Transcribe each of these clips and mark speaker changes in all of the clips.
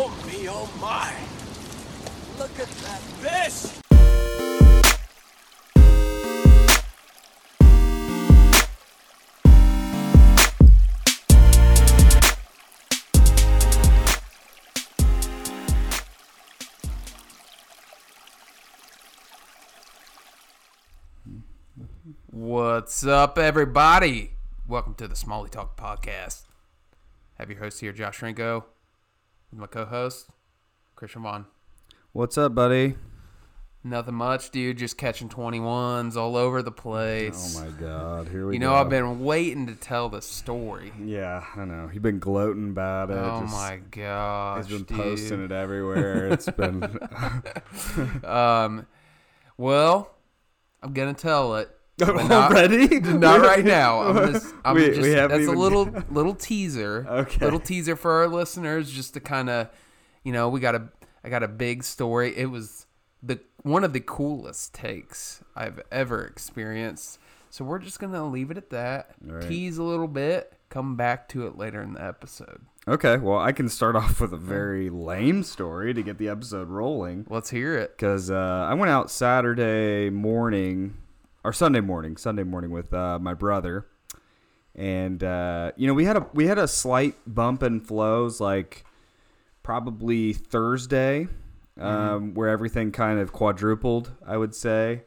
Speaker 1: Oh me, oh my! Look at that fish!
Speaker 2: What's up, everybody? Welcome to the Smalley Talk podcast. Have your host here, Josh Rinko, with my co-host Christian Vaughn.
Speaker 3: What's up, buddy?
Speaker 2: Nothing much, dude. Just catching twenty ones all over the place.
Speaker 3: Oh my God, here we go.
Speaker 2: you
Speaker 3: go.
Speaker 2: know, I've been waiting to tell the story.
Speaker 3: Yeah, I know. You've been gloating about it.
Speaker 2: Oh
Speaker 3: just-
Speaker 2: my gosh,
Speaker 3: He's been
Speaker 2: dude.
Speaker 3: posting it everywhere. It's been.
Speaker 2: Um, well, I'm gonna tell it. not-
Speaker 3: Already?
Speaker 2: Not right now. I'm just, I'm
Speaker 3: We-
Speaker 2: just
Speaker 3: we
Speaker 2: that's a little little teaser.
Speaker 3: Okay.
Speaker 2: Little teaser for our listeners, just to kind of, you know, we got a I got a big story. It was the one of the coolest takes I've ever experienced. So we're just gonna leave it at that.
Speaker 3: Right.
Speaker 2: Tease a little bit. Come back to it later in the episode.
Speaker 3: Okay, well, I can start off with a very lame story to get the episode rolling.
Speaker 2: Let's hear it.
Speaker 3: Because uh, I went out Saturday morning, or Sunday morning, Sunday morning with uh, my brother, and uh, you know we had a we had a slight bump in flows like probably Thursday, um, where everything kind of quadrupled, I would say,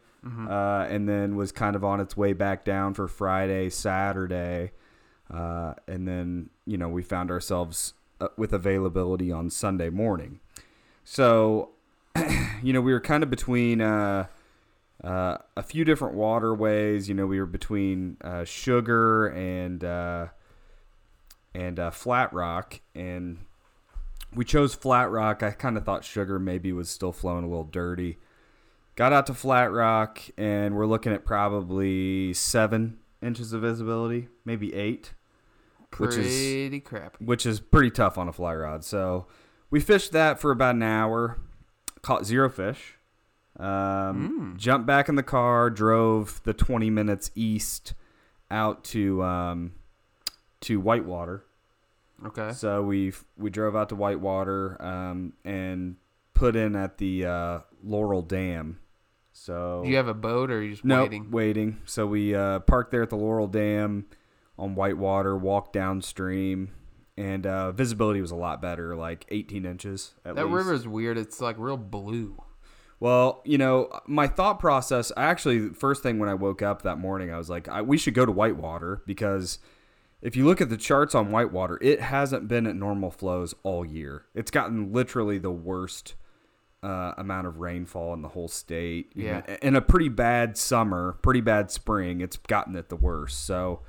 Speaker 3: uh, and then was kind of on its way back down for Friday, Saturday, uh, and then you know we found ourselves uh, with availability on Sunday morning. So you know, we were kind of between uh, a few different waterways. You know, we were between uh, Sugar and uh, and uh, Flat Rock, and we chose Flat Rock. I kind of thought Sugar maybe was still flowing a little dirty. Got out to Flat Rock, and we're looking at probably seven inches of visibility, maybe eight which is
Speaker 2: Pretty crappy.
Speaker 3: which is pretty tough on a fly rod. So we fished that for about an hour, caught zero fish. Um, Jumped back in the car, drove the 20 minutes east out to um, to Whitewater.
Speaker 2: Okay.
Speaker 3: So we we drove out to Whitewater um, and put in at the uh, Laurel Dam. So
Speaker 2: Do you have a boat or are you just
Speaker 3: no,
Speaker 2: waiting?
Speaker 3: waiting. So we uh, parked there at the Laurel Dam on Whitewater, walked downstream, and uh, visibility was a lot better, like 18 inches at
Speaker 2: That
Speaker 3: least.
Speaker 2: river's weird. It's like real blue.
Speaker 3: Well, you know, my thought process. Actually, first thing when I woke up that morning, I was like, I, we should go to Whitewater because if you look at the charts on Whitewater, it hasn't been at normal flows all year. It's gotten literally the worst uh, amount of rainfall in the whole state. You
Speaker 2: Yeah.
Speaker 3: know, in a pretty bad summer, pretty bad spring, it's gotten it the worst. So.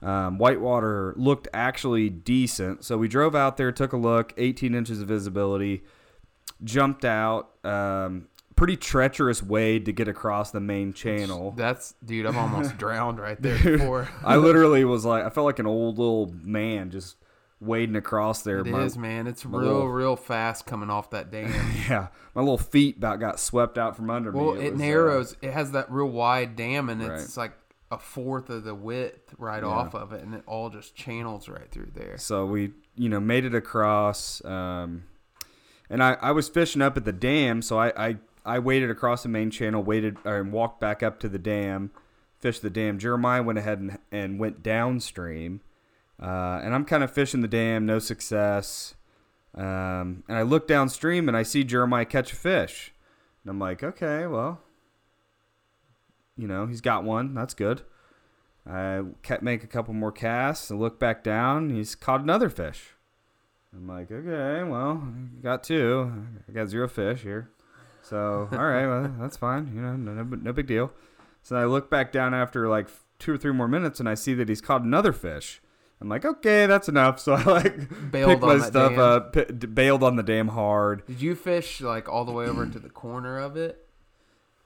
Speaker 3: Um, Whitewater looked actually decent, so we drove out there, took a look, 18 inches of visibility, jumped out. Um, pretty treacherous way to get across the main channel.
Speaker 2: That's dude. I'm almost drowned right there before.
Speaker 3: I literally was like, I felt like an old little man just wading across there.
Speaker 2: It
Speaker 3: My-
Speaker 2: is, man. It's real,
Speaker 3: little-
Speaker 2: real fast coming off that dam.
Speaker 3: Yeah, my little feet about got swept out from under
Speaker 2: well,
Speaker 3: me.
Speaker 2: it,
Speaker 3: was, uh,
Speaker 2: narrows. it has that real wide dam, and it's
Speaker 3: Right.
Speaker 2: like a fourth of the width right off of it, and it all just channels right through there.
Speaker 3: So we, you know, made it across. Um, and I, I was fishing up at the dam, so I, I, I waded across the main channel, waited and walked back up to the dam, fished the dam. Jeremiah went ahead and, and went downstream, uh, and I'm kind of fishing the dam, no success. Um, and I look downstream and I see Jeremiah catch a fish, and I'm like, okay, well, you know, he's got one. That's good. I make a couple more casts and look back down. He's caught another fish. I'm like, okay, well, got two. I got zero fish here. So, all right, well, that's fine. You know, no, no, no big deal. So I look back down after like two or three more minutes and I see that he's caught another fish. I'm like, okay, that's enough. So I like
Speaker 2: Bailed
Speaker 3: picked
Speaker 2: on
Speaker 3: my stuff
Speaker 2: dam.
Speaker 3: up, p- bailed on the dam hard.
Speaker 2: Did you fish like all the way over to the corner of it?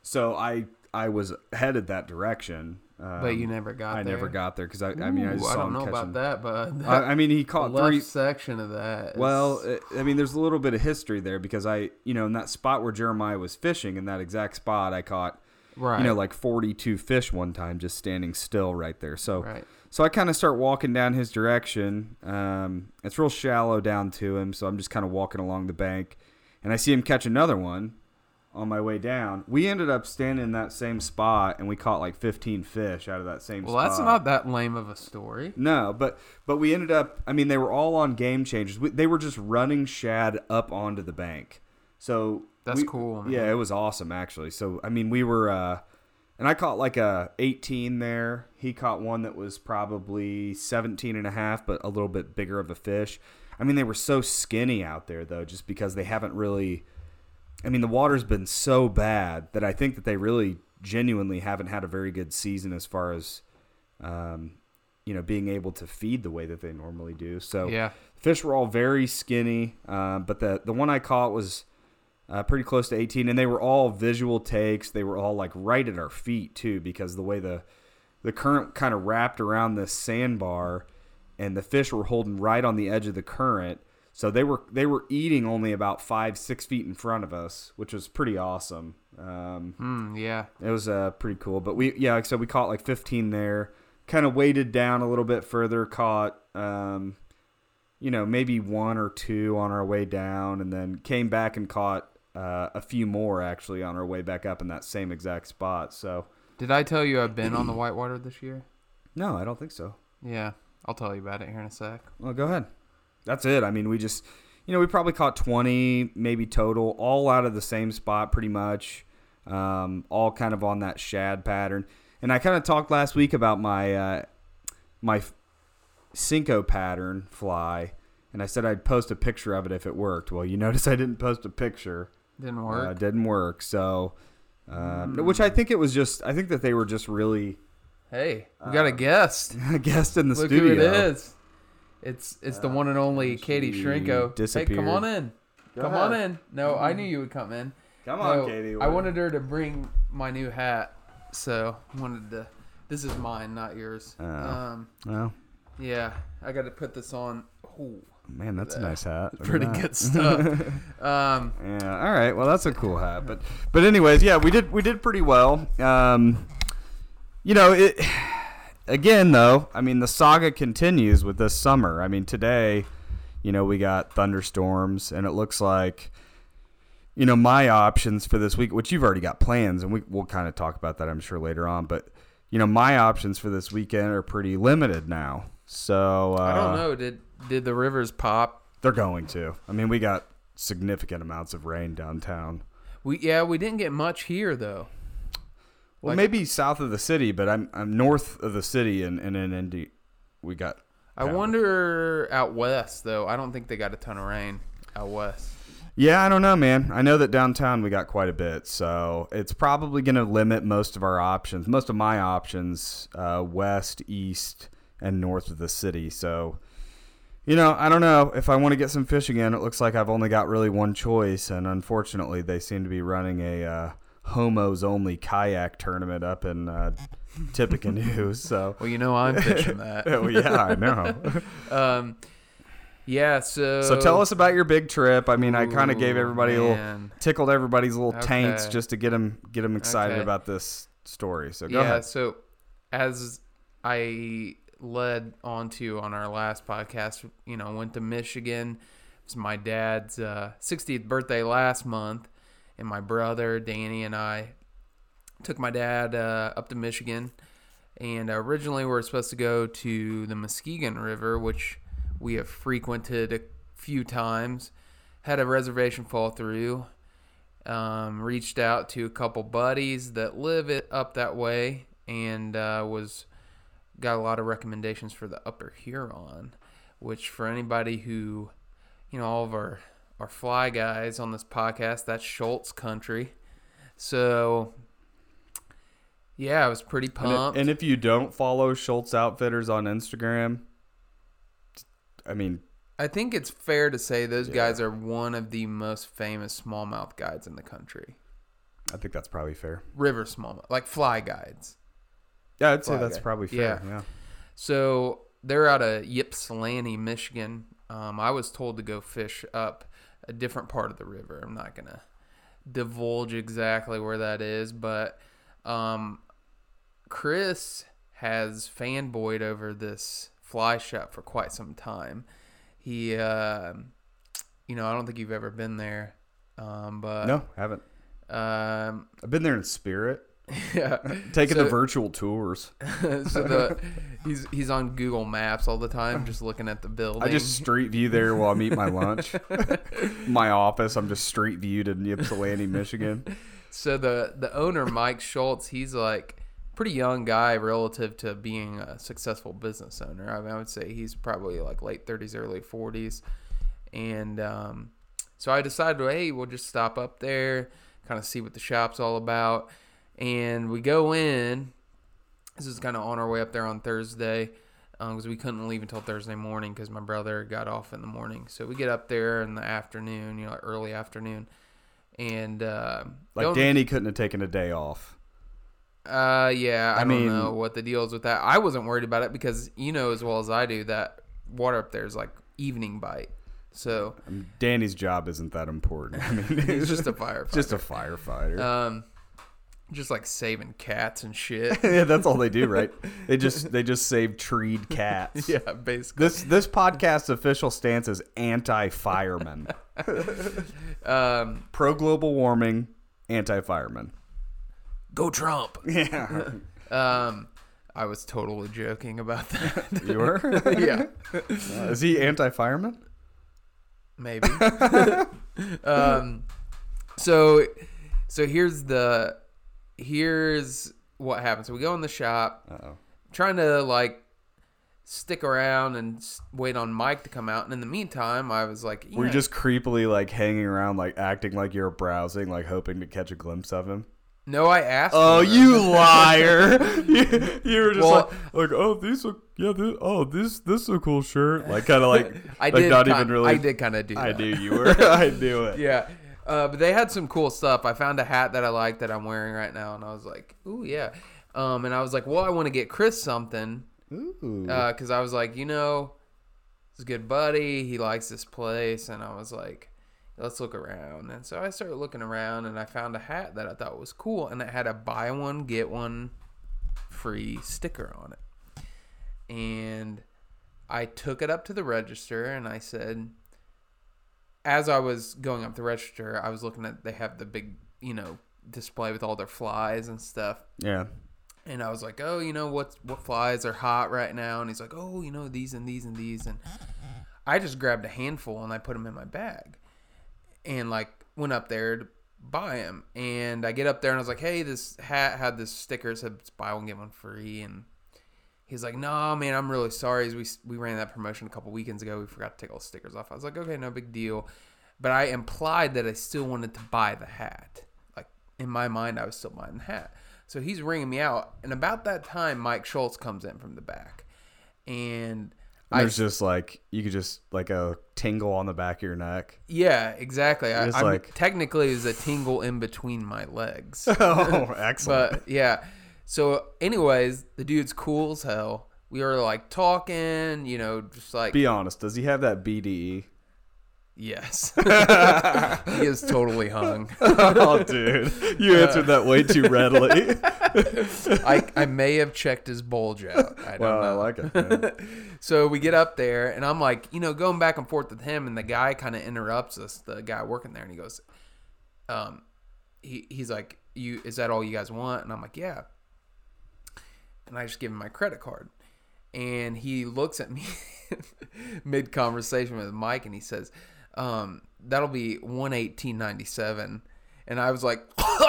Speaker 3: So I I was headed that direction. Um,
Speaker 2: But you never got there.
Speaker 3: I
Speaker 2: there.
Speaker 3: never got there because I, I mean I
Speaker 2: Ooh,
Speaker 3: just saw
Speaker 2: don't
Speaker 3: him
Speaker 2: know
Speaker 3: catching.
Speaker 2: about that, but
Speaker 3: I, I mean he caught
Speaker 2: left
Speaker 3: three.
Speaker 2: section of that. is-
Speaker 3: Well, I- I mean, there's a little bit of history there because I, you know, in that spot where Jeremiah was fishing, in that exact spot, I caught,
Speaker 2: right,
Speaker 3: you know, like 42 fish one time just standing still right there. So,
Speaker 2: right.
Speaker 3: So I kind of start walking down his direction. Um, it's real shallow down to him, so I'm just kind of walking along the bank, and I see him catch another one on my way down. We ended up standing in that same spot, and we caught like 15 fish out of that same
Speaker 2: Well,
Speaker 3: spot.
Speaker 2: that's not that lame of a story.
Speaker 3: No, but but we ended up. I mean, they were all on game changers. We, they were just running shad up onto the bank. So
Speaker 2: That's
Speaker 3: we-
Speaker 2: cool, man.
Speaker 3: Yeah, it was awesome actually. So I mean, we were, uh, and I caught like a 18 there. He caught one that was probably 17 and a half, but a little bit bigger of a fish. I mean, they were so skinny out there though, just because they haven't really. I mean, the water's been so bad that I think that they really genuinely haven't had a very good season as far as, um, you know, being able to feed the way that they normally do. So
Speaker 2: Yeah.
Speaker 3: fish were all very skinny, uh, but the the one I caught was uh, pretty close to 18, and they were all visual takes. They were all like right at our feet too, because the way the the current kind of wrapped around this sandbar, and the fish were holding right on the edge of the current. So they were they were eating only about five six feet in front of us, which was pretty awesome. Um,
Speaker 2: Hmm. Yeah.
Speaker 3: it was uh, pretty cool. But we, yeah, like I said, we caught like 15 there. Kind of weighted down a little bit further. Caught, um, you know, maybe one or two on our way down, and then came back and caught uh, a few more actually on our way back up in that same exact spot. So,
Speaker 2: Did I tell you I've been on the whitewater this year?
Speaker 3: no, I don't think so.
Speaker 2: Yeah. I'll tell you about it here in a sec.
Speaker 3: Well, go ahead. That's it. I mean, we just, you know, we probably caught 20 maybe total, all out of the same spot pretty much, um, all kind of on that shad pattern. And I kind of talked last week about my uh, my Cinco pattern fly, and I said I'd post a picture of it if it worked. Well, you notice I didn't post a picture.
Speaker 2: Didn't
Speaker 3: Uh,
Speaker 2: work.
Speaker 3: it didn't work. So, uh, which I think it was just, I think that they were just really
Speaker 2: hey, we got a
Speaker 3: uh,
Speaker 2: guest.
Speaker 3: a guest in the
Speaker 2: Look
Speaker 3: studio.
Speaker 2: who it is. It's it's the one and only Katie
Speaker 3: she
Speaker 2: Shrinko. Hey, come on in.
Speaker 3: Go
Speaker 2: come on in. No, I knew you would come in.
Speaker 3: Come on,
Speaker 2: No,
Speaker 3: Katie.
Speaker 2: I wanted her to bring my new hat, so wanted to. This is mine, not yours.
Speaker 3: Oh.
Speaker 2: Um,
Speaker 3: Well,
Speaker 2: yeah, I got to put this on. Ooh,
Speaker 3: man, that's a nice hat. Look at
Speaker 2: pretty
Speaker 3: that.
Speaker 2: good stuff. um,
Speaker 3: Yeah. All right. Well, that's a cool hat. But but anyways, yeah, we did we did pretty well. Um, you know it. Again, though, I mean the saga continues with this summer. I mean today, you know, we got thunderstorms, and it looks like. You know my options for this week, which you've already got plans, and we we'll kind of talk about that, I'm sure later on. But you know my options for this weekend are pretty limited now. So uh,
Speaker 2: I don't know. Did did the rivers pop?
Speaker 3: They're going to. I mean, we got significant amounts of rain downtown.
Speaker 2: We yeah, we didn't get much here though.
Speaker 3: Well,
Speaker 2: Like-
Speaker 3: maybe south of the city, but I'm I'm north of the city, and and in Indy, we got.
Speaker 2: I wonder out west though. I don't think they got a ton of rain out west.
Speaker 3: Yeah, I don't know, man. I know that downtown we got quite a bit, so it's probably going to limit most of our options, most of my options, uh, west, east, and north of the city. So, you know, I don't know if I want to get some fish again. It looks like I've only got really one choice, and unfortunately, they seem to be running a uh, homos only kayak tournament up in uh, Tippecanoe. So,
Speaker 2: Well, you know I'm fishing that.
Speaker 3: oh yeah, I know.
Speaker 2: Um, yeah. So
Speaker 3: so tell us about your big trip. I mean, I kind of gave everybody a little tickled everybody's little taints just to get them get them excited
Speaker 2: Okay.
Speaker 3: about this story. So go
Speaker 2: yeah.
Speaker 3: ahead.
Speaker 2: So as I led onto on our last podcast, you know, went to Michigan. It was my dad's uh, 60th birthday last month, and my brother Danny and I took my dad uh, up to Michigan. And originally, we were supposed to go to the Muskegon River, which we have frequented a few times. Had a reservation fall through. Um, reached out to a couple buddies that live it up that way, and uh, was got a lot of recommendations for the Upper Huron, which for anybody who, you know, all of our our fly guys on this podcast, that's Schultz country. So, yeah, I was pretty
Speaker 3: And,
Speaker 2: pumped.
Speaker 3: and if you don't follow Schultz Outfitters on Instagram, I mean,
Speaker 2: I think it's fair to say those
Speaker 3: Yeah.
Speaker 2: guys are one of the most famous smallmouth guides in the country.
Speaker 3: I think that's probably fair.
Speaker 2: River smallmouth, like fly guides.
Speaker 3: Yeah, I'd say that's
Speaker 2: guy.
Speaker 3: probably fair.
Speaker 2: Yeah.
Speaker 3: Yeah.
Speaker 2: So they're out of Ypsilanti, Michigan. Um, I was told to go fish up a different part of the river. I'm not gonna divulge exactly where that is, but um, Chris has fanboyed over this fly shop for quite some time. He, uh, you know, I don't think you've ever been there, um, but
Speaker 3: no, haven't.
Speaker 2: um,
Speaker 3: I've been there in spirit,
Speaker 2: yeah,
Speaker 3: taking
Speaker 2: So-
Speaker 3: the virtual tours.
Speaker 2: so the he's he's on Google Maps all the time, just looking at the building.
Speaker 3: I just street view there while I'm eating my lunch. my office, I'm just street viewed in Ypsilanti, Michigan.
Speaker 2: So the the owner Mike Schultz, he's like pretty young guy relative to being a successful business owner. I, mean, I would say he's probably like late 30s, early 40s, and um, so I decided, hey, we'll just stop up there, kind of see what the shop's all about, and we go in. This is kind of on our way up there on Thursday because we couldn't leave until Thursday morning because my brother got off in the morning. So we get up there in the afternoon, you know, early afternoon, and uh,
Speaker 3: Like Danny couldn't have taken a day off.
Speaker 2: uh, yeah, I,
Speaker 3: I
Speaker 2: don't know what the deal is with that. I wasn't worried about it because you know as well as I do that water up there is like evening bite. So
Speaker 3: I mean, Danny's job isn't that important. I mean,
Speaker 2: he's just a firefighter.
Speaker 3: just a firefighter.
Speaker 2: um, just like saving cats and shit.
Speaker 3: yeah, that's all they do, right? They just they just save treed cats.
Speaker 2: yeah, basically.
Speaker 3: This this podcast's official stance is anti-fireman,
Speaker 2: Um,
Speaker 3: pro global warming, anti-fireman.
Speaker 2: go Trump.
Speaker 3: Yeah,
Speaker 2: Um, I was totally joking about that.
Speaker 3: you were.
Speaker 2: yeah,
Speaker 3: Uh, is he anti-fireman?
Speaker 2: maybe. um, so, so here's the here's what happens. We go in the shop.
Speaker 3: Uh-oh.
Speaker 2: trying to like stick around and wait on Mike to come out. And in the meantime, I was like,
Speaker 3: Were you
Speaker 2: know-
Speaker 3: just creepily like hanging around, like acting like you're browsing, like hoping to catch a glimpse of him?
Speaker 2: no? I asked.
Speaker 3: Oh, you liar! you, you were just
Speaker 2: Well-
Speaker 3: like, like, oh, these are yeah, this, oh, this this is a cool shirt. Like kind of like,
Speaker 2: I
Speaker 3: like
Speaker 2: did.
Speaker 3: not
Speaker 2: kin-
Speaker 3: even really.
Speaker 2: I did kind of do.
Speaker 3: I
Speaker 2: that.
Speaker 3: knew you were. I knew it.
Speaker 2: Yeah. Uh, but they had some cool stuff. I found a hat that I like that I'm wearing right now, and I was like, "Ooh, yeah." Um, and I was like, "Well, I want to get Chris something,"
Speaker 3: Ooh.
Speaker 2: because I was like, you know, he's a good buddy. He likes this place, and I was like, let's look around. And so I started looking around, and I found a hat that I thought was cool, and it had a buy one get one free sticker on it. And I took it up to the register, and I said, as I was going up the register, I was looking at they have the big, you know, display with all their flies and stuff.
Speaker 3: yeah.
Speaker 2: And I was like, oh, you know what what flies are hot right now? And he's like, oh, you know these and these and these. And I just grabbed a handful and I put them in my bag, and like went up there to buy them. And I get up there and I was like, hey, this hat had this sticker said buy one get one free. And he's like, no, man, I'm really sorry. We we ran that promotion a couple weekends ago. We forgot to take all the stickers off. I was like, okay, no big deal. But I implied that I still wanted to buy the hat. Like in my mind, I was still buying the hat. So he's ringing me out, and about that time, Mike Schultz comes in from the back, and I
Speaker 3: There's just like you could just like a tingle on the back of your neck.
Speaker 2: yeah, exactly. I, I'm
Speaker 3: like-
Speaker 2: technically is a tingle in between my legs,
Speaker 3: oh, excellent.
Speaker 2: but yeah. So, anyways, the dude's cool as hell. We were like talking, you know, just like
Speaker 3: Be honest. Does he have that BDE?
Speaker 2: yes, he is totally hung.
Speaker 3: oh, dude, you answered that way too readily.
Speaker 2: I I may have checked his bulge out. I don't
Speaker 3: well, I like it. man.
Speaker 2: So we get up there, and I'm like, you know, going back and forth with him, and the guy kind of interrupts us, the guy working there, and he goes, um, he he's like, you is that all you guys want? And I'm like, yeah. And I just give him my credit card, and he looks at me mid conversation with Mike, and he says, um, that'll be one eighteen ninety seven. And I was like,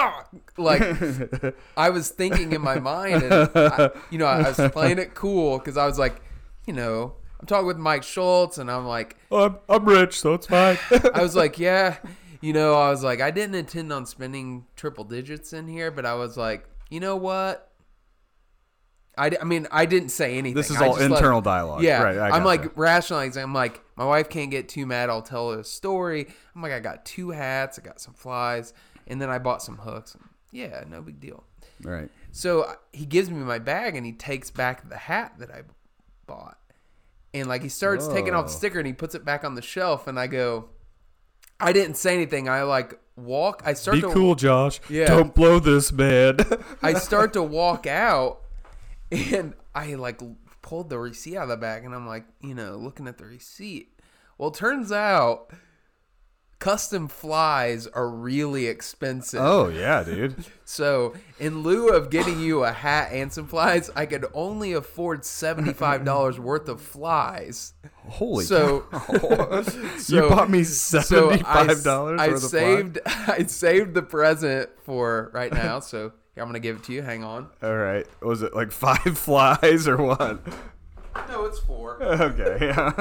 Speaker 2: like I was thinking in my mind, and I, you know, I was playing it cool because I was like, you know, I'm talking with Mike Schultz, and I'm like,
Speaker 3: I'm, I'm rich, so it's fine.
Speaker 2: I was like, yeah, you know, I was like, I didn't intend on spending triple digits in here, but I was like, you know what? I, I mean, I didn't say anything.
Speaker 3: this is all internal dialogue.
Speaker 2: yeah,
Speaker 3: right. I
Speaker 2: I'm
Speaker 3: gotcha.
Speaker 2: like rationalizing. I'm like, my wife can't get too mad. I'll tell her a story. I'm like, I got two hats, I got some flies, and then I bought some hooks. Yeah, no big deal.
Speaker 3: right.
Speaker 2: So uh, he gives me my bag and he takes back the hat that I bought. And like he starts taking off the sticker and he puts it back on the shelf and I go I didn't say anything. I like walk I start
Speaker 3: Be
Speaker 2: to
Speaker 3: cool, Josh.
Speaker 2: Yeah.
Speaker 3: Don't blow this, man.
Speaker 2: I start to walk out and I like pulled the receipt out of the bag, and I'm like, you know, looking at the receipt. Well, it turns out custom flies are really expensive.
Speaker 3: Oh yeah, dude.
Speaker 2: So, in lieu of getting you a hat and some flies, I could only afford $75 worth of flies.
Speaker 3: Holy
Speaker 2: So,
Speaker 3: cow. you bought me seventy five dollars
Speaker 2: I
Speaker 3: worth of
Speaker 2: saved I saved the present for right now, so I'm going to give it to you. Hang on.
Speaker 3: All right. Was it like five flies or what?
Speaker 2: No, it's four.
Speaker 3: Okay. Yeah.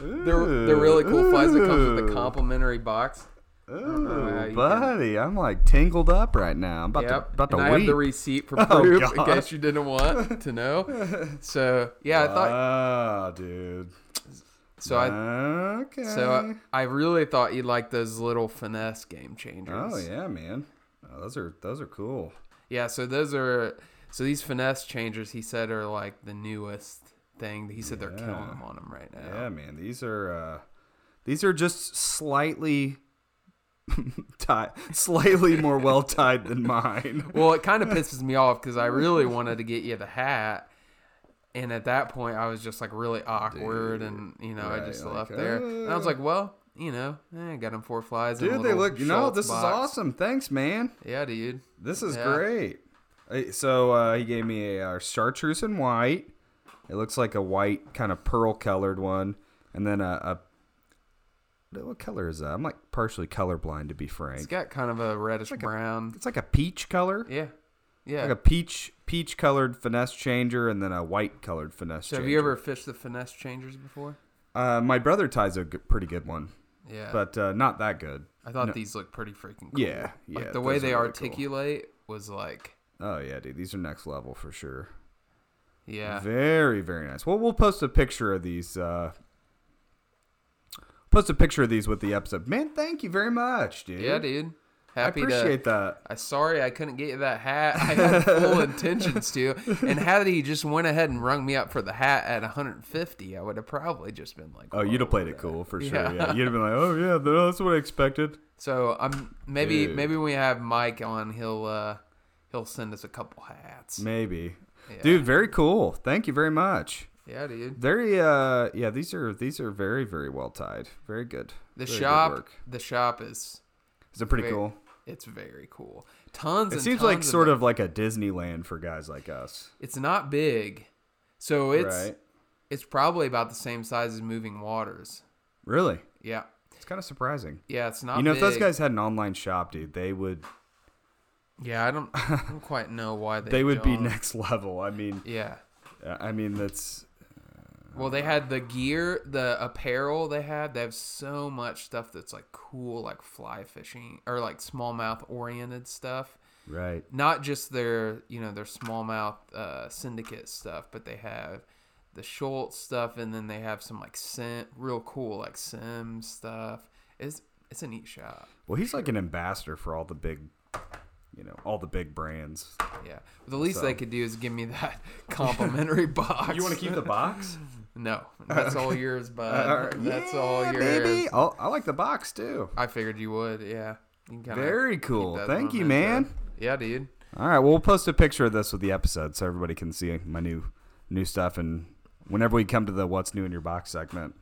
Speaker 2: They're, they're really cool flies that comes with a complimentary box.
Speaker 3: Ooh, buddy, I'm like tangled up right now. I'm about
Speaker 2: Yep.
Speaker 3: to about to
Speaker 2: and I have the receipt for
Speaker 3: Oh,
Speaker 2: proof in case you didn't want to know. So, yeah, I thought
Speaker 3: Ah, dude.
Speaker 2: so I
Speaker 3: okay.
Speaker 2: So I, I really thought you'd like those little finesse game changers.
Speaker 3: oh yeah, man. Oh, those are those are cool.
Speaker 2: Yeah, so those are so these finesse changers he said are like the newest thing. He said they're killing them on them right now.
Speaker 3: Yeah, man. These are uh these are just slightly tied, slightly more well tied than mine.
Speaker 2: Well, it kind of pisses me off because I really wanted to get you the hat. And at that point, I was just like really awkward, and you know, I
Speaker 3: Right,
Speaker 2: just
Speaker 3: like,
Speaker 2: left there. And I was
Speaker 3: uh.
Speaker 2: like, "Well, you know, eh, I got him four flies." a
Speaker 3: Dude, they look. You know, this is awesome. Thanks, man.
Speaker 2: Yeah, dude.
Speaker 3: This is
Speaker 2: Yeah.
Speaker 3: great. So uh, he gave me a uh, chartreuse in white. It looks like a white kind of pearl colored one, and then a, a what color is that? I'm like partially colorblind to be
Speaker 2: It's
Speaker 3: frank.
Speaker 2: got kind of a reddish
Speaker 3: like a-
Speaker 2: brown.
Speaker 3: It's like a peach color,
Speaker 2: yeah, yeah.
Speaker 3: like a peach peach colored finesse changer, and then a white colored finesse.
Speaker 2: Changer. Have you ever fished the finesse changers before?
Speaker 3: Uh, my brother ties a g- pretty good one,
Speaker 2: Yeah,
Speaker 3: but uh, not that good.
Speaker 2: I thought
Speaker 3: no.
Speaker 2: these looked pretty freaking cool.
Speaker 3: Yeah, yeah,
Speaker 2: Like the way they
Speaker 3: really cool.
Speaker 2: articulate was like,
Speaker 3: Oh yeah, dude, these are next level for sure.
Speaker 2: yeah,
Speaker 3: Very, very nice. Well, we'll post a picture of these. Uh, post a picture of these with the episode. Man, thank you very much, dude.
Speaker 2: yeah, dude.
Speaker 3: I
Speaker 2: Happy
Speaker 3: appreciate
Speaker 2: to.
Speaker 3: that.
Speaker 2: I sorry I couldn't get you that hat. I had full intentions to, and had he just went ahead and rung me up for the hat at 150, I would have probably just been like,
Speaker 3: Oh, you'd have played it cool for sure.
Speaker 2: Yeah.
Speaker 3: Yeah, you'd have been like, oh yeah, that's what I expected.
Speaker 2: So I'm maybe
Speaker 3: Dude.
Speaker 2: maybe when we have Mike on, he'll uh he'll send us a couple hats.
Speaker 3: Maybe,
Speaker 2: Yeah.
Speaker 3: dude. Very cool. Thank you very much.
Speaker 2: Yeah, dude.
Speaker 3: Very, uh, yeah. These are these are very, very well tied. Very good.
Speaker 2: The
Speaker 3: Very good
Speaker 2: shop,
Speaker 3: work.
Speaker 2: the shop is
Speaker 3: Is it pretty
Speaker 2: very-
Speaker 3: cool?
Speaker 2: It's very cool. Tons.
Speaker 3: It seems like
Speaker 2: tons
Speaker 3: sort
Speaker 2: them.
Speaker 3: of like a Disneyland for guys like us.
Speaker 2: It's not big, so it's
Speaker 3: right?
Speaker 2: it's probably about the same size as Moving Waters.
Speaker 3: Really?
Speaker 2: Yeah,
Speaker 3: It's kind of surprising.
Speaker 2: yeah. It's not.
Speaker 3: you know, if those guys had an online shop, dude, they would
Speaker 2: Yeah, I don't, I don't quite know why they.
Speaker 3: they would be
Speaker 2: don't.
Speaker 3: next level. I mean,
Speaker 2: Yeah.
Speaker 3: I mean that's
Speaker 2: Well, they had the gear, the apparel they had. They have so much stuff that's like cool, like fly fishing or like smallmouth oriented stuff.
Speaker 3: right.
Speaker 2: Not just their, you know, their smallmouth uh, syndicate stuff, but they have the Schultz stuff, and then they have some like Simms, real cool like Simms stuff. It's it's a neat shop.
Speaker 3: Well, he's like an ambassador for all the big, you know, all the big brands.
Speaker 2: Yeah, the least
Speaker 3: So-
Speaker 2: they could do is give me that complimentary box.
Speaker 3: You want to keep the box?
Speaker 2: No, that's all yours, bud. That's
Speaker 3: yeah,
Speaker 2: all yours.
Speaker 3: baby. Oh, I like the box too.
Speaker 2: I figured you would. Yeah. You
Speaker 3: Very cool. Thank you, man.
Speaker 2: Yeah, dude.
Speaker 3: All right, well, we'll post a picture of this with the episode so everybody can see my new new stuff. And whenever we come to the "What's New in Your Box" segment,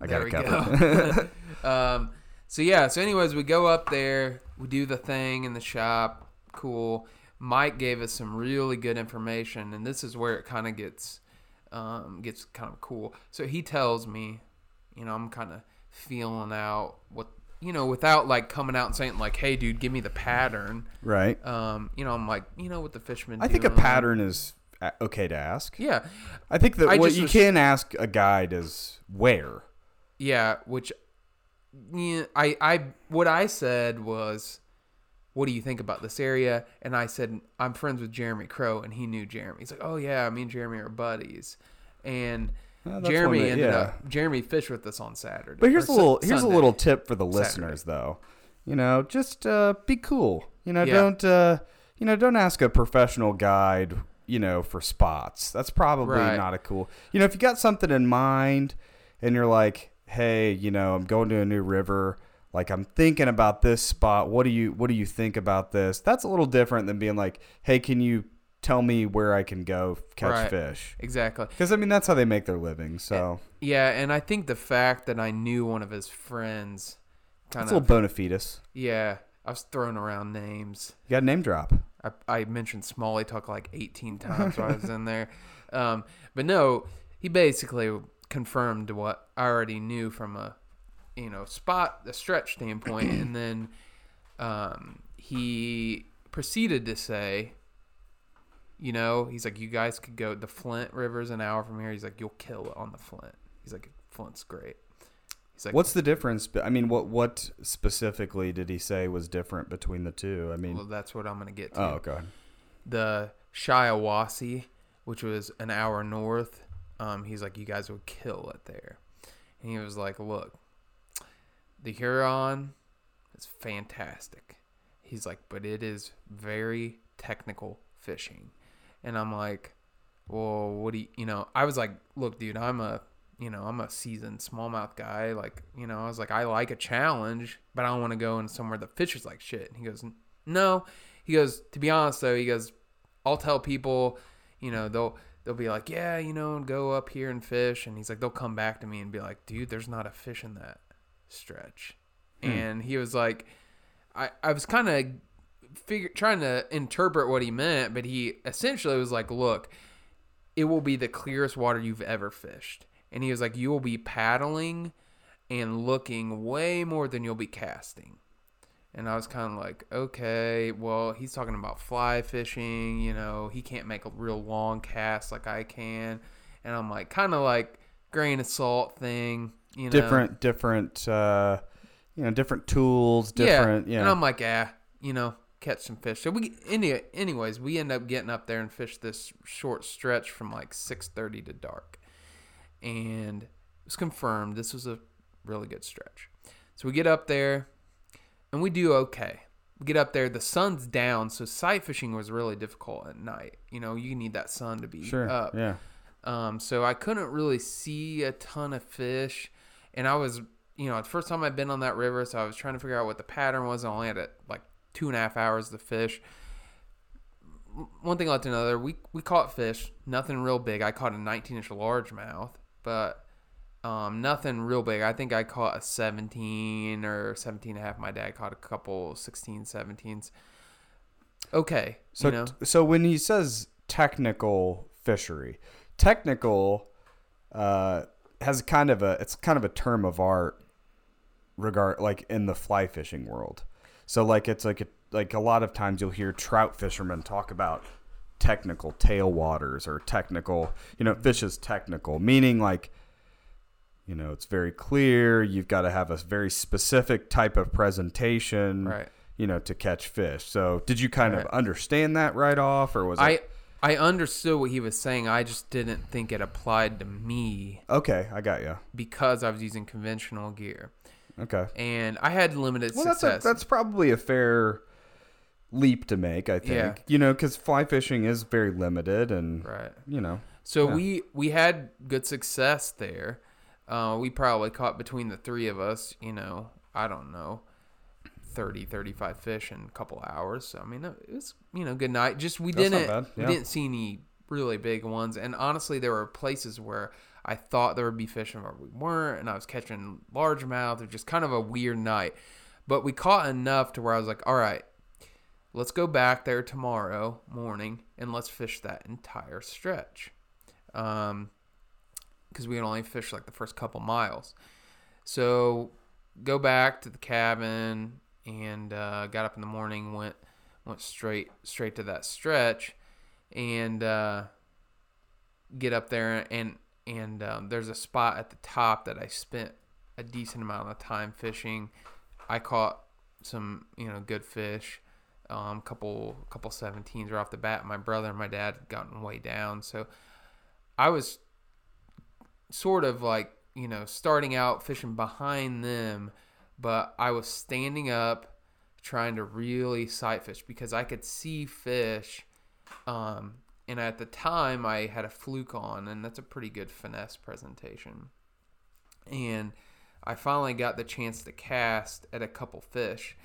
Speaker 3: I got
Speaker 2: There
Speaker 3: it
Speaker 2: we
Speaker 3: covered.
Speaker 2: Um. So yeah. So anyways, we go up there. We do the thing in the shop. Cool. Mike gave us some really good information, and this is where it kind of gets um, gets kind of cool. So he tells me, you know, I'm kind of feeling out what you know without like coming out and saying like, "Hey, dude, give me the pattern."
Speaker 3: right.
Speaker 2: Um. You know, I'm like, you know, what the fisherman.
Speaker 3: I think a pattern is uh, okay to ask.
Speaker 2: Yeah.
Speaker 3: I think that
Speaker 2: I
Speaker 3: what you
Speaker 2: was-
Speaker 3: can ask a guide is where.
Speaker 2: Yeah, which yeah, I I what I said was what do you think about this area? And I said I'm friends with Jeremy Crow and he knew Jeremy. He's like, "Oh yeah, me and Jeremy are buddies." And Jeremy
Speaker 3: that-
Speaker 2: ended
Speaker 3: yeah.
Speaker 2: up Jeremy fished with us on Saturday.
Speaker 3: But here's a little here's a little tip for the
Speaker 2: Saturday.
Speaker 3: listeners though. You know, just uh, be cool. You know,
Speaker 2: Yeah.
Speaker 3: don't uh, you know, don't ask a professional guide, you know, for spots. That's probably
Speaker 2: Right.
Speaker 3: not a cool. You know, if you got something in mind and you're like, "Hey, you know, I'm going to a new river, like I'm thinking about this spot. What do you what do you think about this?" That's a little different than being like, "Hey, can you tell me where I can go catch
Speaker 2: Right.
Speaker 3: fish.
Speaker 2: exactly.
Speaker 3: Because I mean that's how they make their living. So
Speaker 2: Yeah, and I think the fact that I knew one of his friends, kind
Speaker 3: of a little bona fides.
Speaker 2: yeah, I was throwing around names.
Speaker 3: You got a name drop.
Speaker 2: I, I mentioned Smalley Talk like 18 times while I was in there. Um, but no, he basically confirmed what I already knew from a, you know, spot, the stretch standpoint. and then um, he proceeded to say, you know, he's like, you guys could go, the Flint River's an hour from here. He's like, you'll kill it on the Flint. He's like, Flint's great. He's like,
Speaker 3: What's the difference? I mean, what what specifically did he say was different between the two? I mean,
Speaker 2: well, that's what I'm to get to.
Speaker 3: oh, okay.
Speaker 2: the Shiawassee, which was an hour north, um, he's like, you guys would kill it there. And he was like, look, the Huron is fantastic. He's like, but it is very technical fishing. And I'm like, well, what do you, you know, I was like, look, dude, I'm a, you know, I'm a seasoned smallmouth guy. Like, you know, I was like, I like a challenge, but I don't want to go in somewhere that fishes like shit. And he goes, no. He goes, to be honest though, he goes, I'll tell people, you know, they'll they'll be like, yeah, you know, go up here and fish, and he's like, they'll come back to me and be like, dude, there's not a fish in that stretch,
Speaker 3: Hmm.
Speaker 2: and he was like, I I was kind of figure trying to interpret what he meant, but he essentially was like, look, it will be the clearest water you've ever fished, and he was like, you will be paddling and looking way more than you'll be casting. And I was kind of like, okay, well, he's talking about fly fishing. You know, he can't make a real long cast like I can. And I'm like, kind of like grain of salt thing. You know,
Speaker 3: Different, different, uh, you know, different tools, different. Yeah.
Speaker 2: And I'm like, ah, you know, catch some fish. So we, any, anyways, we end up getting up there and fish this short stretch from like 6:30 to dark, and it was confirmed this was a really good stretch. So we get up there, and we do okay. We get up there, the sun's down, so sight fishing was really difficult at night. You know, you need that sun to be
Speaker 3: sure.
Speaker 2: up.
Speaker 3: Yeah.
Speaker 2: Um, so I couldn't really see a ton of fish, and I was, you know, the first time I'd been on that river, so I was trying to figure out what the pattern was. I only had like two and a half hours to fish. One thing led to another. We we caught fish, nothing real big. I caught a 19 inch largemouth, but um, nothing real big. I think I caught a 17 or 17 and a half. My dad caught a couple 16, 17s. Okay,
Speaker 3: So,
Speaker 2: you know,
Speaker 3: so when he says technical fishery, technical uh, has kind of a it's kind of a term of art regard like in the fly fishing world. So like it's like a, like a lot of times you'll hear trout fishermen talk about technical tailwaters or technical, you know, fish is technical, meaning like you know, it's very clear, you've got to have a very specific type of presentation
Speaker 2: right.
Speaker 3: you know, to catch fish. So, did you kind
Speaker 2: Right.
Speaker 3: of understand that right off, or was
Speaker 2: I
Speaker 3: it
Speaker 2: I understood what he was saying. I just didn't think it applied to me
Speaker 3: okay? I got you.
Speaker 2: because I was using conventional gear
Speaker 3: Okay.
Speaker 2: and I had limited
Speaker 3: Well, that's
Speaker 2: success.
Speaker 3: a, that's probably a fair leap to make. I think
Speaker 2: Yeah.
Speaker 3: you know because fly fishing is very limited, and
Speaker 2: right.
Speaker 3: you know,
Speaker 2: So we we had good success there. Uh, we probably caught between the three of us, you know, I don't know, 30, 35 fish in a couple hours. So I mean, it was you know good night. Just we
Speaker 3: That's
Speaker 2: didn't
Speaker 3: yeah.
Speaker 2: we didn't see any really big ones. And honestly, there were places where I thought there would be fish and where we weren't, and I was catching largemouth. It was just kind of a weird night. But we caught enough to where I was like, all right, let's go back there tomorrow morning and let's fish that entire stretch. Um, because we had only fished like the first couple miles. So go back to the cabin and uh, got up in the morning, went went straight straight to that stretch, and uh, get up there and and um, there's a spot at the top that I spent a decent amount of time fishing. I caught some you know good fish, um, couple couple 17s right off the bat. My brother and my dad had gotten way down, so I was sort of like you know starting out fishing behind them, but I was standing up trying to really sight fish because I could see fish. Um, and at the time, I had a fluke on, and that's a pretty good finesse presentation. And I finally got the chance to cast at a couple fish,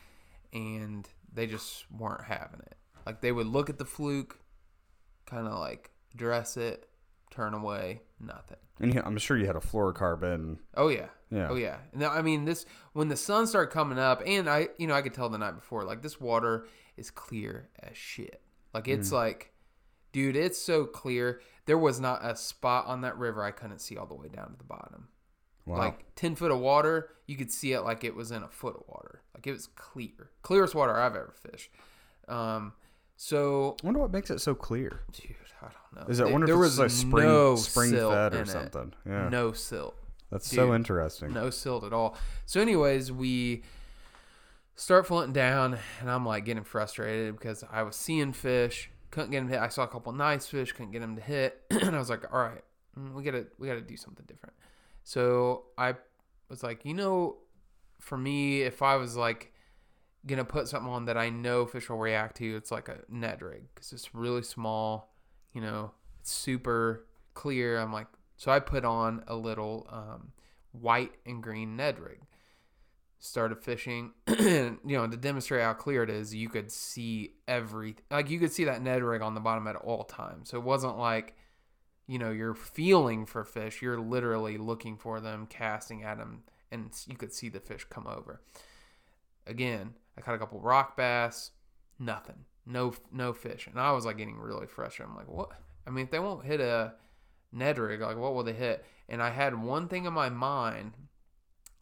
Speaker 2: and they just weren't having it. Like they would look at the fluke, kind of like dress it, turn away, nothing.
Speaker 3: And I'm sure you had a fluorocarbon.
Speaker 2: Oh yeah.
Speaker 3: Yeah.
Speaker 2: Oh yeah. No, I mean this when the sun started coming up, and I, you know, I could tell the night before, like this water is clear as shit. Like it's
Speaker 3: Mm.
Speaker 2: like, dude, it's so clear. There was not a spot on that river I couldn't see all the way down to the bottom.
Speaker 3: Wow.
Speaker 2: Like ten foot of water, you could see it like it was in a foot of water. Like it was clear, clearest water I've ever fished. Um, so
Speaker 3: I wonder what makes it so clear.
Speaker 2: dude, I don't know.
Speaker 3: Is it? I
Speaker 2: There-
Speaker 3: wonder
Speaker 2: there
Speaker 3: if
Speaker 2: was
Speaker 3: like spring,
Speaker 2: no
Speaker 3: spring
Speaker 2: silt
Speaker 3: fed or
Speaker 2: in it.
Speaker 3: something. Yeah.
Speaker 2: No silt.
Speaker 3: That's so interesting.
Speaker 2: No silt at all. So, anyways, we start floating down, and I'm like getting frustrated because I was seeing fish, couldn't get them to hit. I saw a couple nice fish, couldn't get them to hit, and I was like, all right, mm, we gotta we gotta do something different. So I was like, you know, for me, if I was like gonna put something on that I know fish will react to, it's like a Ned rig because it's really small, you know, it's super clear. I'm like, so I put on a little um, white and green Ned rig. Started fishing, you know, to demonstrate how clear it is, you could see every like you could see that Ned rig on the bottom at all times. So it wasn't like, you know, you're feeling for fish. You're literally looking for them, casting at them, and you could see the fish come over. Again, I caught a couple rock bass, nothing, no no fish, and I was like getting really frustrated. I'm like, what? I mean, if they won't hit a Ned rig, like what will they hit? And I had one thing in my mind.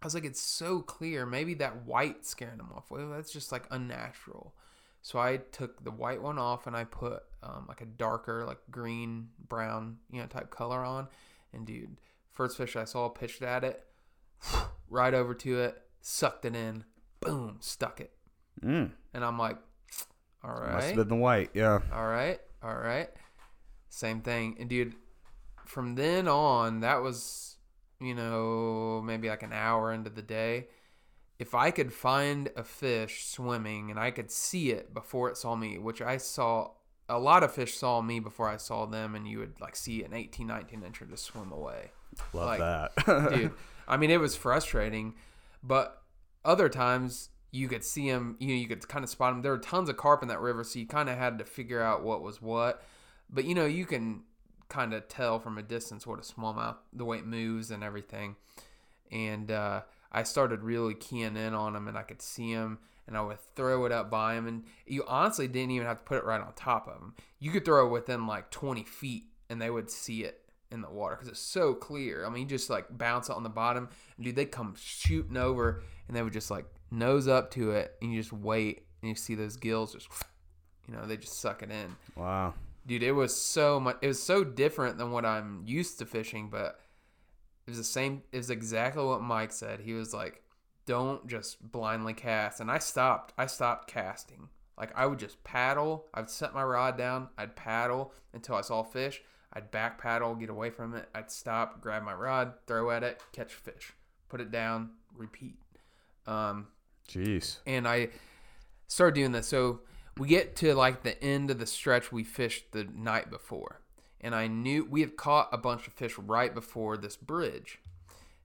Speaker 2: I was like, it's so clear. Maybe that white scaring them off. Well, that's just like unnatural. So I took the white one off and I put um, like a darker, like green, brown, you know, type color on. And dude, first fish I saw pitched at it, right over to it, sucked it in, boom, stuck it.
Speaker 3: Mm.
Speaker 2: And I'm like, all
Speaker 3: Must have been the white. Yeah.
Speaker 2: All right, all right. Same thing. And dude, from then on, that was, you know, maybe like an hour into the day. If I could find a fish swimming and I could see it before it saw me, which I saw a lot of fish saw me before I saw them, and you would like see an 18, 19 incher just swim away
Speaker 3: Love
Speaker 2: Like,
Speaker 3: that.
Speaker 2: dude. I mean, it was frustrating, but other times you could see them. You know, you could kind of spot them. There were tons of carp in that river, so you kind of had to figure out what was what. But you know, you can kind of tell from a distance what a smallmouth, the way it moves and everything. And uh, I started really keying in on them, and I could see them, and I would throw it up by them. And you honestly didn't even have to put it right on top of them. You could throw it within like 20 feet, and they would see it in the water because it's so clear. I mean, you just like bounce it on the bottom, and dude, they come shooting over, and they would just like nose up to it, and you just wait, and you see those gills just, you know, they just suck it in.
Speaker 3: Wow.
Speaker 2: dude it was so much it was so different than what i'm used to fishing but it was the same it was exactly what mike said. He was like don't just blindly cast and i stopped i stopped casting. Like i would just paddle i'd set my rod down i'd paddle until i saw fish i'd back paddle get away from it i'd stop grab my rod throw at it catch fish put it down repeat. Um,
Speaker 3: Jeez.
Speaker 2: and I started doing this. So we get to like the end of the stretch we fished the night before, and I knew we had caught a bunch of fish right before this bridge,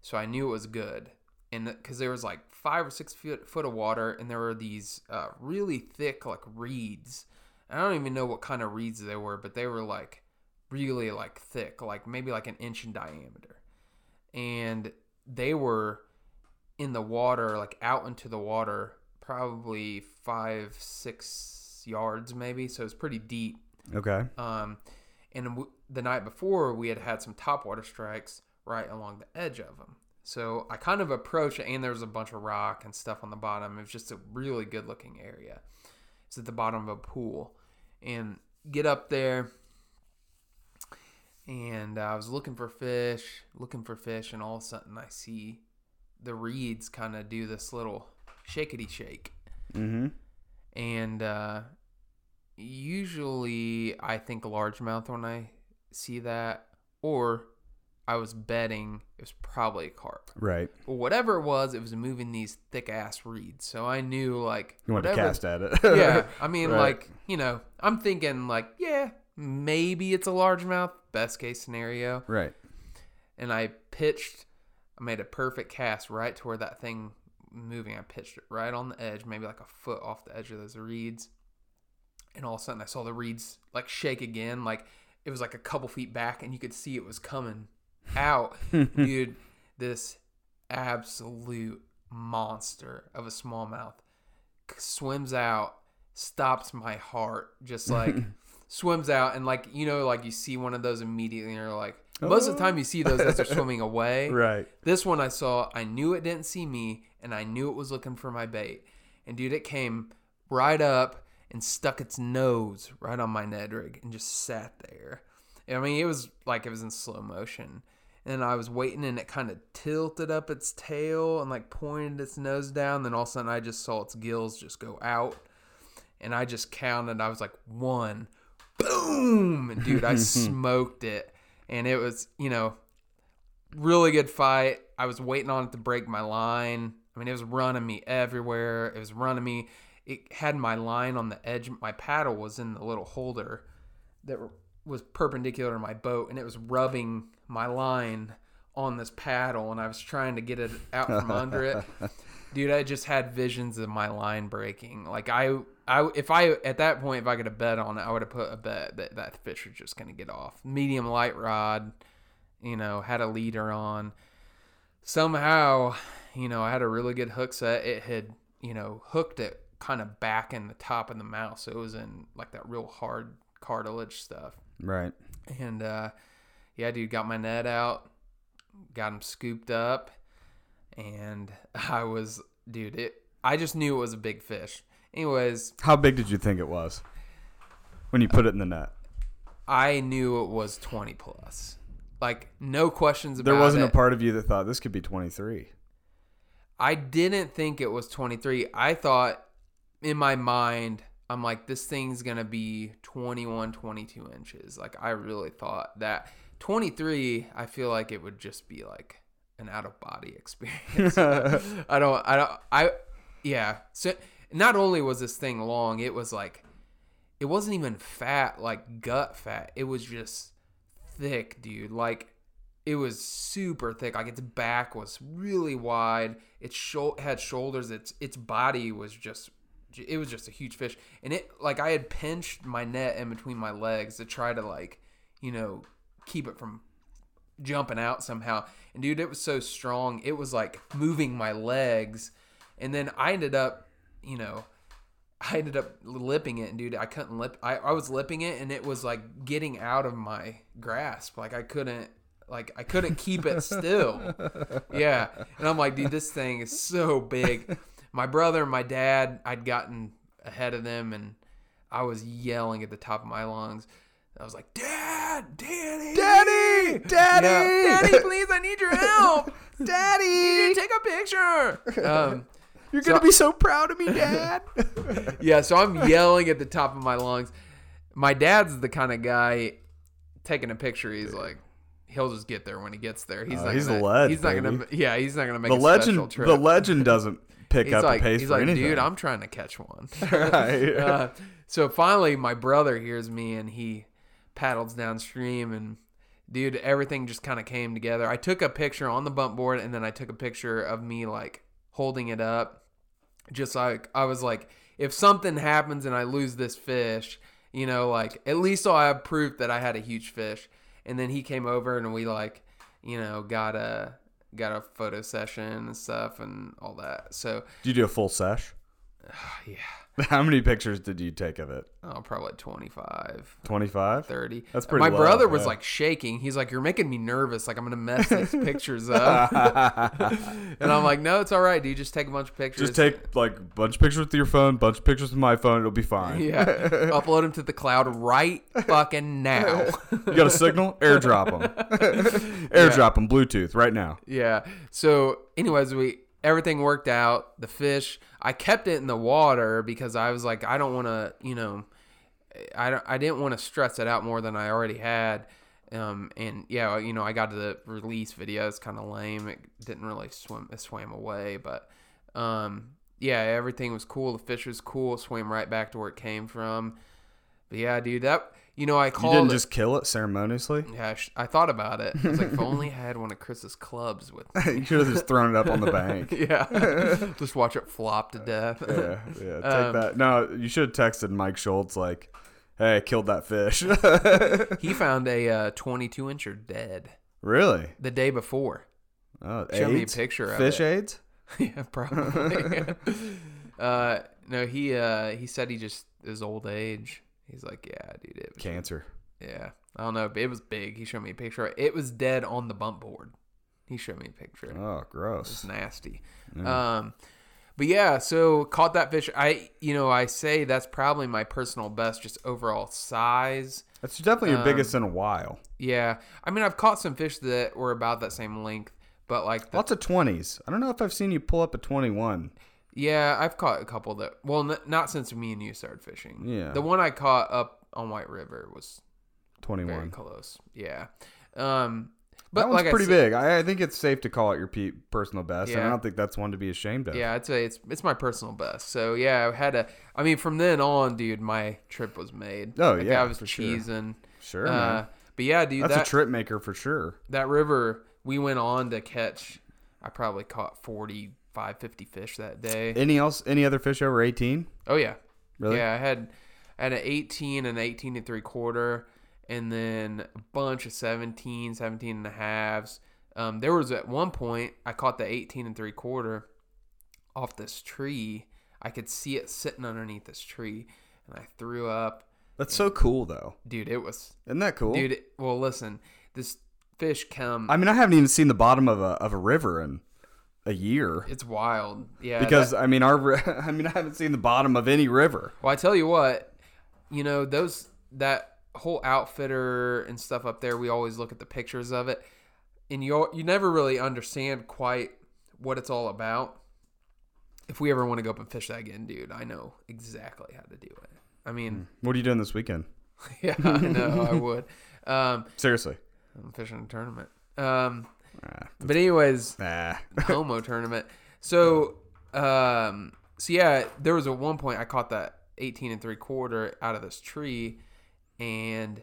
Speaker 2: so I knew it was good. And because there was like five or six foot, foot of water, and there were these uh, really thick like reeds. I don't even know what kind of reeds they were, but they were like really like thick, like maybe like an inch in diameter, and they were in the water, like out into the water, probably five, six yards maybe. So it's pretty deep.
Speaker 3: Okay.
Speaker 2: Um, and w- the night before, we had had some topwater strikes right along the edge of them. So I kind of approached and there was a bunch of rock and stuff on the bottom. It was just a really good looking area. It's at the bottom of a pool. And get up there, and I was looking for fish, looking for fish, and all of a sudden I see the reeds kind of do this little shakety shake.
Speaker 3: Mm-hmm.
Speaker 2: And uh, usually I think largemouth when I see that, or I was betting it was probably a carp.
Speaker 3: Right.
Speaker 2: But whatever it was, it was moving these thick ass reeds. So I knew like
Speaker 3: You want to cast at it.
Speaker 2: yeah, I mean,
Speaker 3: Right.
Speaker 2: like you know, I'm thinking like, yeah, maybe it's a largemouth, best case scenario.
Speaker 3: Right.
Speaker 2: And I pitched, I made a perfect cast right to where that thing moving. I pitched it right on the edge, maybe like a foot off the edge of those reeds, and all of a sudden I saw the reeds like shake again, like it was like a couple feet back, and you could see it was coming out, dude. This absolute monster of a smallmouth swims out, stops my heart, just like swims out, and like you know, like you see one of those immediately, and you're like, most of the oh. time you see those as they're swimming away.
Speaker 3: Right.
Speaker 2: This one I saw, I knew it didn't see me, and I knew it was looking for my bait. And dude, it came right up and stuck its nose right on my Ned rig and just sat there. I mean, it was like it was in slow motion. And I was waiting, and it kind of tilted up its tail and like pointed its nose down. Then all of a sudden, I just saw its gills just go out, and I just counted. I was like, one, boom, and dude, I smoked it, and it was, you know, really good fight. I was waiting on it to break my line. I mean, it was running me everywhere. It was running me. It had my line on the edge. My paddle was in the little holder that was perpendicular to my boat, and it was rubbing my line on this paddle, and I was trying to get it out from under it. Dude, I just had visions of my line breaking. Like I, I, if I at that point, if I could have bet on it, I would have put a bet that that fish was just gonna get off. Medium light rod, you know, had a leader on. Somehow, you know, I had a really good hook set. It had, you know, hooked it kind of back in the top of the mouth, so it was in like that real hard cartilage stuff.
Speaker 3: Right.
Speaker 2: And uh, yeah, dude, got my net out, got him scooped up, and I was, dude, it. I just knew it was a big fish. Anyways,
Speaker 3: How big did you think it was when you put it in the net?
Speaker 2: I knew it was twenty plus. Like no questions about
Speaker 3: There wasn't
Speaker 2: it.
Speaker 3: a part of you that thought this could be 23.
Speaker 2: I didn't think it was 23. I thought in my mind, I'm like, this thing's going to be 21, 22 inches. Like, I really thought that 23, I feel like it would just be like an out of body experience. I don't, I don't, I, yeah. So not only was this thing long, it was like, it wasn't even fat, like gut fat. It was just thick, dude. Like, it was super thick. Like its back was really wide. Its shou- had shoulders. Its its body was just it was just a huge fish. And it like I had pinched my net in between my legs to try to like, you know, keep it from jumping out somehow. And dude, it was so strong. It was like moving my legs. And then I ended up, you know, I ended up lipping it, and dude, I couldn't lip. I, I was lipping it, and it was like getting out of my grasp. Like I couldn't, like I couldn't keep it still. Yeah, and I'm like, dude, this thing is so big. My brother and my dad, I'd gotten ahead of them, and I was yelling at the top of my lungs. I was like, Dad, Daddy,
Speaker 3: Daddy! Daddy!
Speaker 2: Yeah, Daddy, please, I need your help.
Speaker 3: Daddy!
Speaker 2: You take a picture. Um,
Speaker 3: You're going to be so proud of me, Dad.
Speaker 2: yeah, so I'm yelling at the top of my lungs. My dad's the kind of guy taking a picture. He's like, he'll just get there when he gets there. He's
Speaker 3: Oh,
Speaker 2: not
Speaker 3: he's
Speaker 2: gonna,
Speaker 3: the ledge,
Speaker 2: He's not gonna.
Speaker 3: baby.
Speaker 2: Yeah, he's not gonna make
Speaker 3: the
Speaker 2: a special
Speaker 3: legend
Speaker 2: trip.
Speaker 3: the legend doesn't pick
Speaker 2: he's
Speaker 3: up
Speaker 2: like,
Speaker 3: a pace
Speaker 2: he's like,
Speaker 3: anything.
Speaker 2: dude, I'm trying to catch one.
Speaker 3: Right.
Speaker 2: uh, so finally, my brother hears me and he paddles downstream and. Dude, everything just kind of came together. I took a picture on the bump board and then I took a picture of me like holding it up just like I was like, if something happens and I lose this fish, you know, like at least I'll have proof that I had a huge fish. And then he came over and we like, you know, got a got a photo session and stuff and all that. So
Speaker 3: do you do a full sesh?
Speaker 2: yeah,
Speaker 3: How many pictures did you take of it?
Speaker 2: oh, probably 25,
Speaker 3: 25?
Speaker 2: 30.
Speaker 3: That's pretty
Speaker 2: My
Speaker 3: low,
Speaker 2: brother was
Speaker 3: yeah.
Speaker 2: like shaking. He's like, "You're making me nervous. Like I'm gonna mess these pictures up." and I'm like, "No, it's all right, dude. Just take a bunch of pictures.
Speaker 3: Just take like a bunch of pictures with your phone, bunch of pictures with my phone, it'll be fine.
Speaker 2: Yeah, upload them to the cloud right fucking now.
Speaker 3: You got a signal? Airdrop them. Airdrop them Bluetooth right now.
Speaker 2: yeah. So, anyways, we everything worked out. The fish, I kept it in the water because I was like, I don't want to, you know, I don't, I didn't want to stress it out more than I already had. Um, and yeah, you know, I got to the release video. It's kind of lame. It didn't really swim. It swam away, but um, yeah, everything was cool. The fish was cool. Swam right back to where it came from. But yeah, dude, that you know, I
Speaker 3: You
Speaker 2: called.
Speaker 3: didn't
Speaker 2: it-
Speaker 3: just kill it ceremoniously.
Speaker 2: Yeah, I, sh- I thought about it. I was like, if I only had one of Chris's clubs with.
Speaker 3: you should have just thrown it up on the bank.
Speaker 2: yeah, just watch it flop to death.
Speaker 3: Yeah, yeah. Take
Speaker 2: Um,
Speaker 3: that. No, you should have texted Mike Schultz like, "Hey, I killed that fish."
Speaker 2: he found a uh, 22 incher dead
Speaker 3: really?
Speaker 2: the day before.
Speaker 3: Oh,
Speaker 2: Show me a picture of
Speaker 3: Fish
Speaker 2: it.
Speaker 3: AIDS?
Speaker 2: yeah, probably. uh, no, he uh, he said he just his old age. He's like, yeah, dude, it was
Speaker 3: Cancer.
Speaker 2: Yeah, I don't know. But it was big. He showed me a picture. It was dead on the bump board. He showed me a picture.
Speaker 3: Oh, gross.
Speaker 2: It's nasty. Um, but yeah, so caught that fish. I, you know, I say that's probably my personal best, just overall size.
Speaker 3: That's definitely your
Speaker 2: Um,
Speaker 3: biggest in a while.
Speaker 2: Yeah, I mean, I've caught some fish that were about that same length, but like, the,
Speaker 3: Lots of twenties. I don't know if I've seen you pull up a twenty-one.
Speaker 2: Yeah, I've caught a couple that. Well, n- not since me and you started fishing.
Speaker 3: Yeah.
Speaker 2: the one I caught up on White River was very
Speaker 3: 21.
Speaker 2: close. Yeah, um, but
Speaker 3: that one's
Speaker 2: like I
Speaker 3: pretty
Speaker 2: said-
Speaker 3: big. I, I think it's safe to call it your pe- personal best, and I don't think that's one to be ashamed of.
Speaker 2: Yeah, I'd say it's it's my personal best. So yeah, I had a. I mean, from then on, dude, my trip was made.
Speaker 3: Oh,
Speaker 2: Like,
Speaker 3: yeah,
Speaker 2: I was
Speaker 3: for sure.
Speaker 2: cheesing.
Speaker 3: Sure,
Speaker 2: Uh, but yeah, dude,
Speaker 3: That's
Speaker 2: that
Speaker 3: a trip maker for sure.
Speaker 2: that river we went on to catch. I probably caught 45, 50 fish that day.
Speaker 3: Any else? Any other fish over eighteen?
Speaker 2: oh yeah,
Speaker 3: Really?
Speaker 2: yeah. I had I had an eighteen and eighteen and three quarter, and then a bunch of 17, 17 and a halves. Um, there was at one point I caught the eighteen and three quarter off this tree. I could see it sitting underneath this tree, and I threw up.
Speaker 3: That's so cool, though.
Speaker 2: Dude, it was
Speaker 3: Isn't that cool?
Speaker 2: dude. It, well, listen, this fish come.
Speaker 3: I mean, I haven't even seen the bottom of a of a river in a year
Speaker 2: it's wild, yeah.
Speaker 3: because
Speaker 2: that-
Speaker 3: I mean, our I mean, I haven't seen the bottom of any river.
Speaker 2: well, I tell you what, you know those that whole outfitter and stuff up there. We always look at the pictures of it, and you you never really understand quite what it's all about. If we ever want to go up and fish that again, dude, I know exactly how to do it. I mean,
Speaker 3: What are you doing this weekend?
Speaker 2: yeah, I know I would. Um,
Speaker 3: Seriously.
Speaker 2: I'm fishing a tournament. Um,
Speaker 3: Ah,
Speaker 2: but anyways,
Speaker 3: nah.
Speaker 2: homo tournament. So, um, so yeah, there was a one point I caught that 18 and three quarter out of this tree, and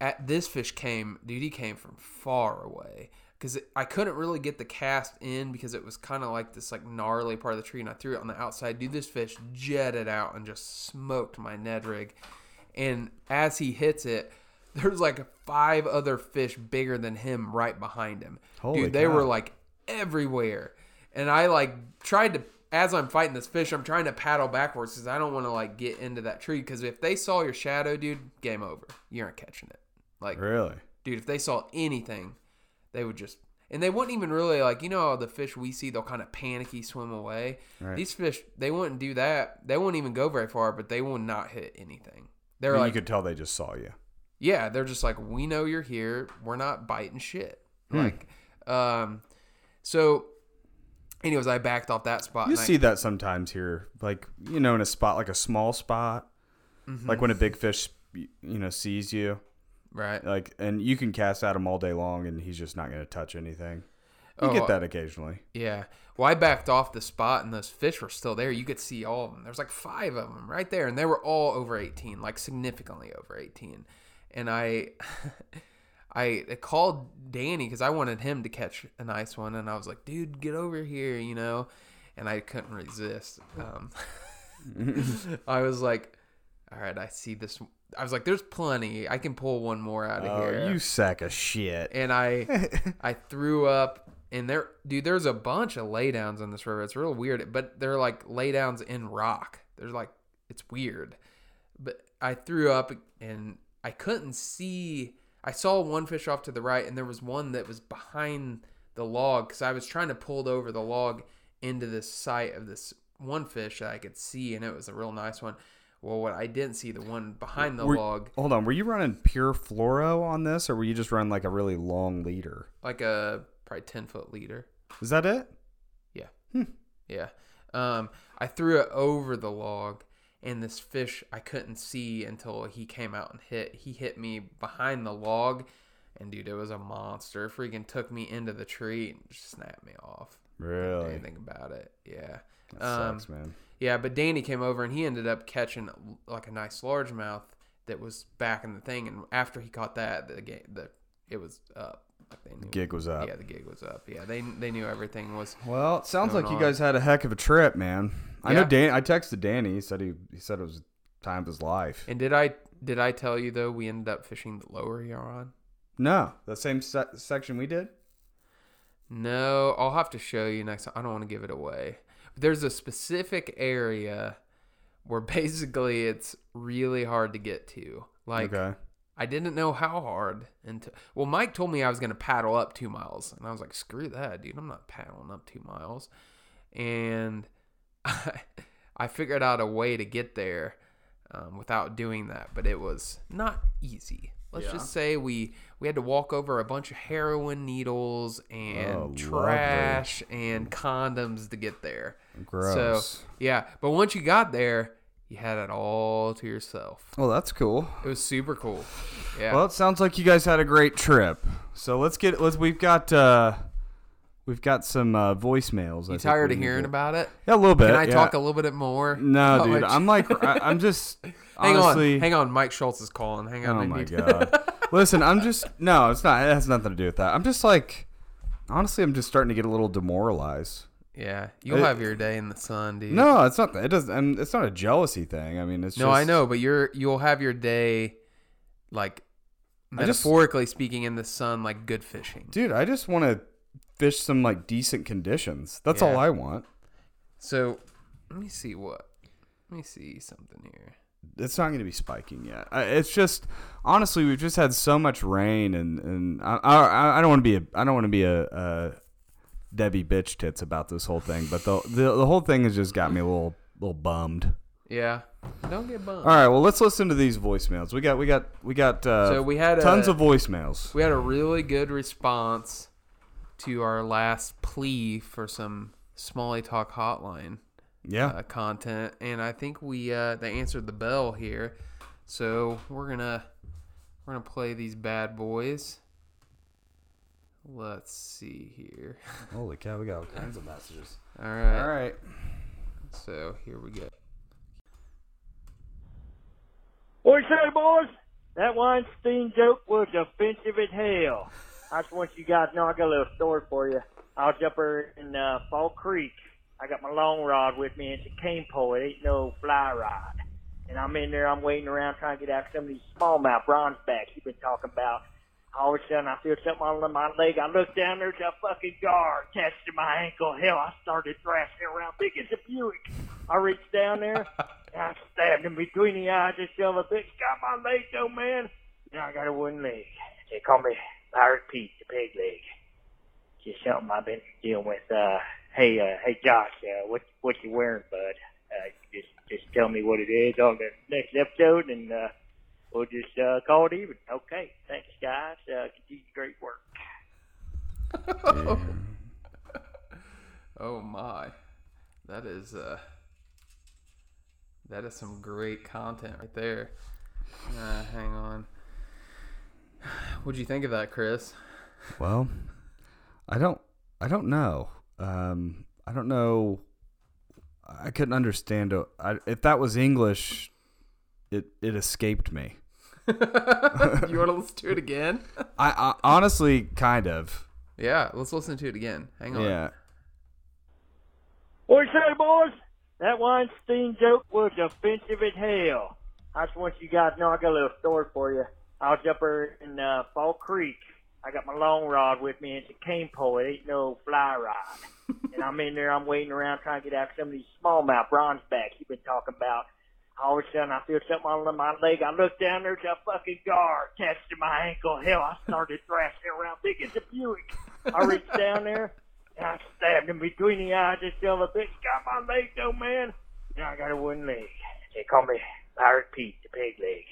Speaker 2: at this fish came, dude, he came from far away because I couldn't really get the cast in because it was kind of like this like gnarly part of the tree, and I threw it on the outside. Dude, this fish jetted out and just smoked my Ned rig, and as he hits it. There's like five other fish bigger than him right behind him.
Speaker 3: Holy
Speaker 2: Dude, they
Speaker 3: cow.
Speaker 2: were like everywhere. And I like tried to as I'm fighting this fish, I'm trying to paddle backwards because I don't want to like get into that tree. Because if they saw your shadow, dude, game over. You aren't catching it. Like,
Speaker 3: Really?
Speaker 2: dude, if they saw anything, they would just and they wouldn't even really like you know how the fish we see they'll kind of panicky swim away.
Speaker 3: Right.
Speaker 2: These fish they wouldn't do that. They wouldn't even go very far, but they will not hit anything. They're
Speaker 3: I mean,
Speaker 2: like,
Speaker 3: you could tell they just saw you.
Speaker 2: Yeah, they're just like, we know you're here. We're not biting shit.
Speaker 3: Hmm.
Speaker 2: Like, um, so, anyways, I backed off that spot.
Speaker 3: You
Speaker 2: and I-
Speaker 3: see that sometimes here, like you know, in a spot like a small spot,
Speaker 2: Mm-hmm.
Speaker 3: like when a big fish, you know, sees you,
Speaker 2: right?
Speaker 3: like, and you can cast at him all day long, and he's just not going to touch anything. You
Speaker 2: Oh,
Speaker 3: get that occasionally.
Speaker 2: Yeah. Well, I backed off the spot, and those fish were still there. You could see all of them. There's like five of them right there, and they were all over 18, like significantly over 18. And I, I called Danny because I wanted him to catch a nice one, and I was like, "Dude, get over here," you know. And I couldn't resist. Um, I was like, "All right, I see this." I was like, "There's plenty. I can pull one more out of
Speaker 3: Oh,
Speaker 2: here."
Speaker 3: you sack of shit.
Speaker 2: and I I threw up and there dude there's a bunch of laydowns on this river. It's real weird, but they're like laydowns in rock. There's like it's weird. But I threw up and I couldn't see I saw one fish off to the right and there was one that was behind the log cuz I was trying to pull over the log into this sight of this one fish that I could see and it was a real nice one. Well, what I didn't see the one behind the
Speaker 3: Were-
Speaker 2: log
Speaker 3: Hold on, were you running pure fluoro on this, or were you just running like a really long leader?
Speaker 2: like a probably 10 foot leader.
Speaker 3: Is that it?
Speaker 2: Yeah. Yeah. Um, I threw it over the log, and this fish I couldn't see until he came out and hit. He hit me behind the log, and dude, it was a monster. Freaking took me into the tree and just snapped me off.
Speaker 3: Really?
Speaker 2: anything about it. Yeah.
Speaker 3: That
Speaker 2: Um,
Speaker 3: sucks, man.
Speaker 2: yeah, but Danny came over and he ended up catching like a nice largemouth that was back in the thing. And after he caught that, the game, the it was up. Like they knew,
Speaker 3: Gig was up.
Speaker 2: Yeah, the gig was up. Yeah, they they knew everything was.
Speaker 3: Well, it sounds
Speaker 2: going
Speaker 3: like you
Speaker 2: on.
Speaker 3: guys had a heck of a trip, man. I know
Speaker 2: Yeah.
Speaker 3: Dan. I texted Danny. He said he he said it was time of his life.
Speaker 2: And did I did I tell you though we ended up fishing the lower Huron?
Speaker 3: No, the same se- section we did.
Speaker 2: No, I'll have to show you next time. I don't want to give it away. There's a specific area where basically it's really hard to get to. Like
Speaker 3: okay.
Speaker 2: I didn't know how hard until well, Mike told me I was gonna paddle up two miles, and I was like, screw that, dude. I'm not paddling up two miles. And I, I figured out a way to get there um, without doing that, but it was not easy. Let's
Speaker 3: Yeah.
Speaker 2: just say we we had to walk over a bunch of heroin needles and
Speaker 3: Oh, lovely.
Speaker 2: trash and condoms to get there.
Speaker 3: Gross.
Speaker 2: So yeah, but once you got there, you had it all to yourself.
Speaker 3: well, that's cool.
Speaker 2: It was super cool. Yeah.
Speaker 3: Well, it sounds like you guys had a great trip. So let's get let's we've got uh we've got some uh, voicemails. I
Speaker 2: you
Speaker 3: think
Speaker 2: tired of hearing
Speaker 3: to-
Speaker 2: about it?
Speaker 3: Yeah, a little bit.
Speaker 2: Can I
Speaker 3: yeah.
Speaker 2: talk a little bit more?
Speaker 3: No, dude.
Speaker 2: much-
Speaker 3: I'm like I, I'm just
Speaker 2: hang
Speaker 3: honestly.
Speaker 2: on, hang on. Mike Schultz is calling. Hang on.
Speaker 3: Oh my god. Listen, I'm just no, it's not. It has nothing to do with that. I'm just like, honestly, I'm just starting to get a little demoralized.
Speaker 2: Yeah, you'll
Speaker 3: It-
Speaker 2: have your day in the sun, dude.
Speaker 3: No, it's not. It doesn't. And it's not a jealousy thing. I mean, it's
Speaker 2: no,
Speaker 3: just,
Speaker 2: I know, but you're you'll have your day, like
Speaker 3: I just-
Speaker 2: metaphorically speaking, in the sun, like good fishing.
Speaker 3: dude. I just want to fish some like decent conditions. That's
Speaker 2: Yeah.
Speaker 3: all I want.
Speaker 2: So let me see what. Let me see something here.
Speaker 3: It's not going to be spiking yet. I, it's just honestly, we've just had so much rain, and and I I, I don't want to be a I don't want to be a, a Debbie bitch tits about this whole thing, but the, the the whole thing has just got me a little little bummed.
Speaker 2: Yeah, don't get bummed.
Speaker 3: All right, well, let's listen to these voicemails. We got, we got, we got. Uh,
Speaker 2: So we had a-
Speaker 3: tons of voicemails.
Speaker 2: We had a really good response to our last plea for some Smalley Talk Hotline
Speaker 3: Yeah,
Speaker 2: uh, content, and I think we uh, they answered the bell here. So we're gonna we're gonna play these bad boys. Let's see here.
Speaker 3: holy cow, we got all kinds of messages.
Speaker 2: All right.
Speaker 3: All right,
Speaker 2: So here we go.
Speaker 4: What you say, boys? That Weinstein joke was offensive as hell. I just want you guys to know I got a little story for you. I was up there in uh, Fall Creek. I got my long rod with me. It's a cane pole. It ain't no fly rod. And I'm in there. I'm waiting around trying to get after some of these smallmouth bronzebacks you've been talking about. All of a sudden, I feel something on my leg. I look down. There's a fucking gar attached to my ankle. Hell, I started thrashing around big as a Buick. I reached down there. and I stabbed him between the eyes. This son of a bitch got my leg, though, man. Now I got a wooden leg. They call me Pirate Pete, the peg leg. Just something I've been dealing with. Uh, hey, uh, hey, Josh, uh, what what you wearing, bud? Uh, just just tell me what it is on the next episode, and uh, we'll just uh, call it even. Okay, thanks, guys. Uh, continue great work.
Speaker 2: Oh my, that is uh, that is some great content right there. Uh, hang on. What'd you think of that, Chris?
Speaker 3: well, I don't, I don't know. Um, I don't know. I couldn't understand. I, if that was English, it it escaped me.
Speaker 2: you want to listen to it again?
Speaker 3: I, I honestly kind of.
Speaker 2: yeah, let's listen to it again. Hang on.
Speaker 3: Yeah.
Speaker 4: What you say, boys? That Weinstein joke was offensive as hell. I just want you guys to know I got a little story for you. I was up there in uh, Fall Creek. I got my long rod with me. And it's a cane pole. It ain't no fly rod. and I'm in there. I'm waiting around trying to get after some of these smallmouth bronzebacks you've been talking about. All of a sudden, I feel something on my leg. I look down. There's a fucking gar attached to my ankle. Hell, I started thrashing around big as a Buick. I reached down there. And I stabbed him between the eyes. Of a bitch got my leg, though, man. Now I got a wooden leg. They call me Pirate Pete, the peg leg.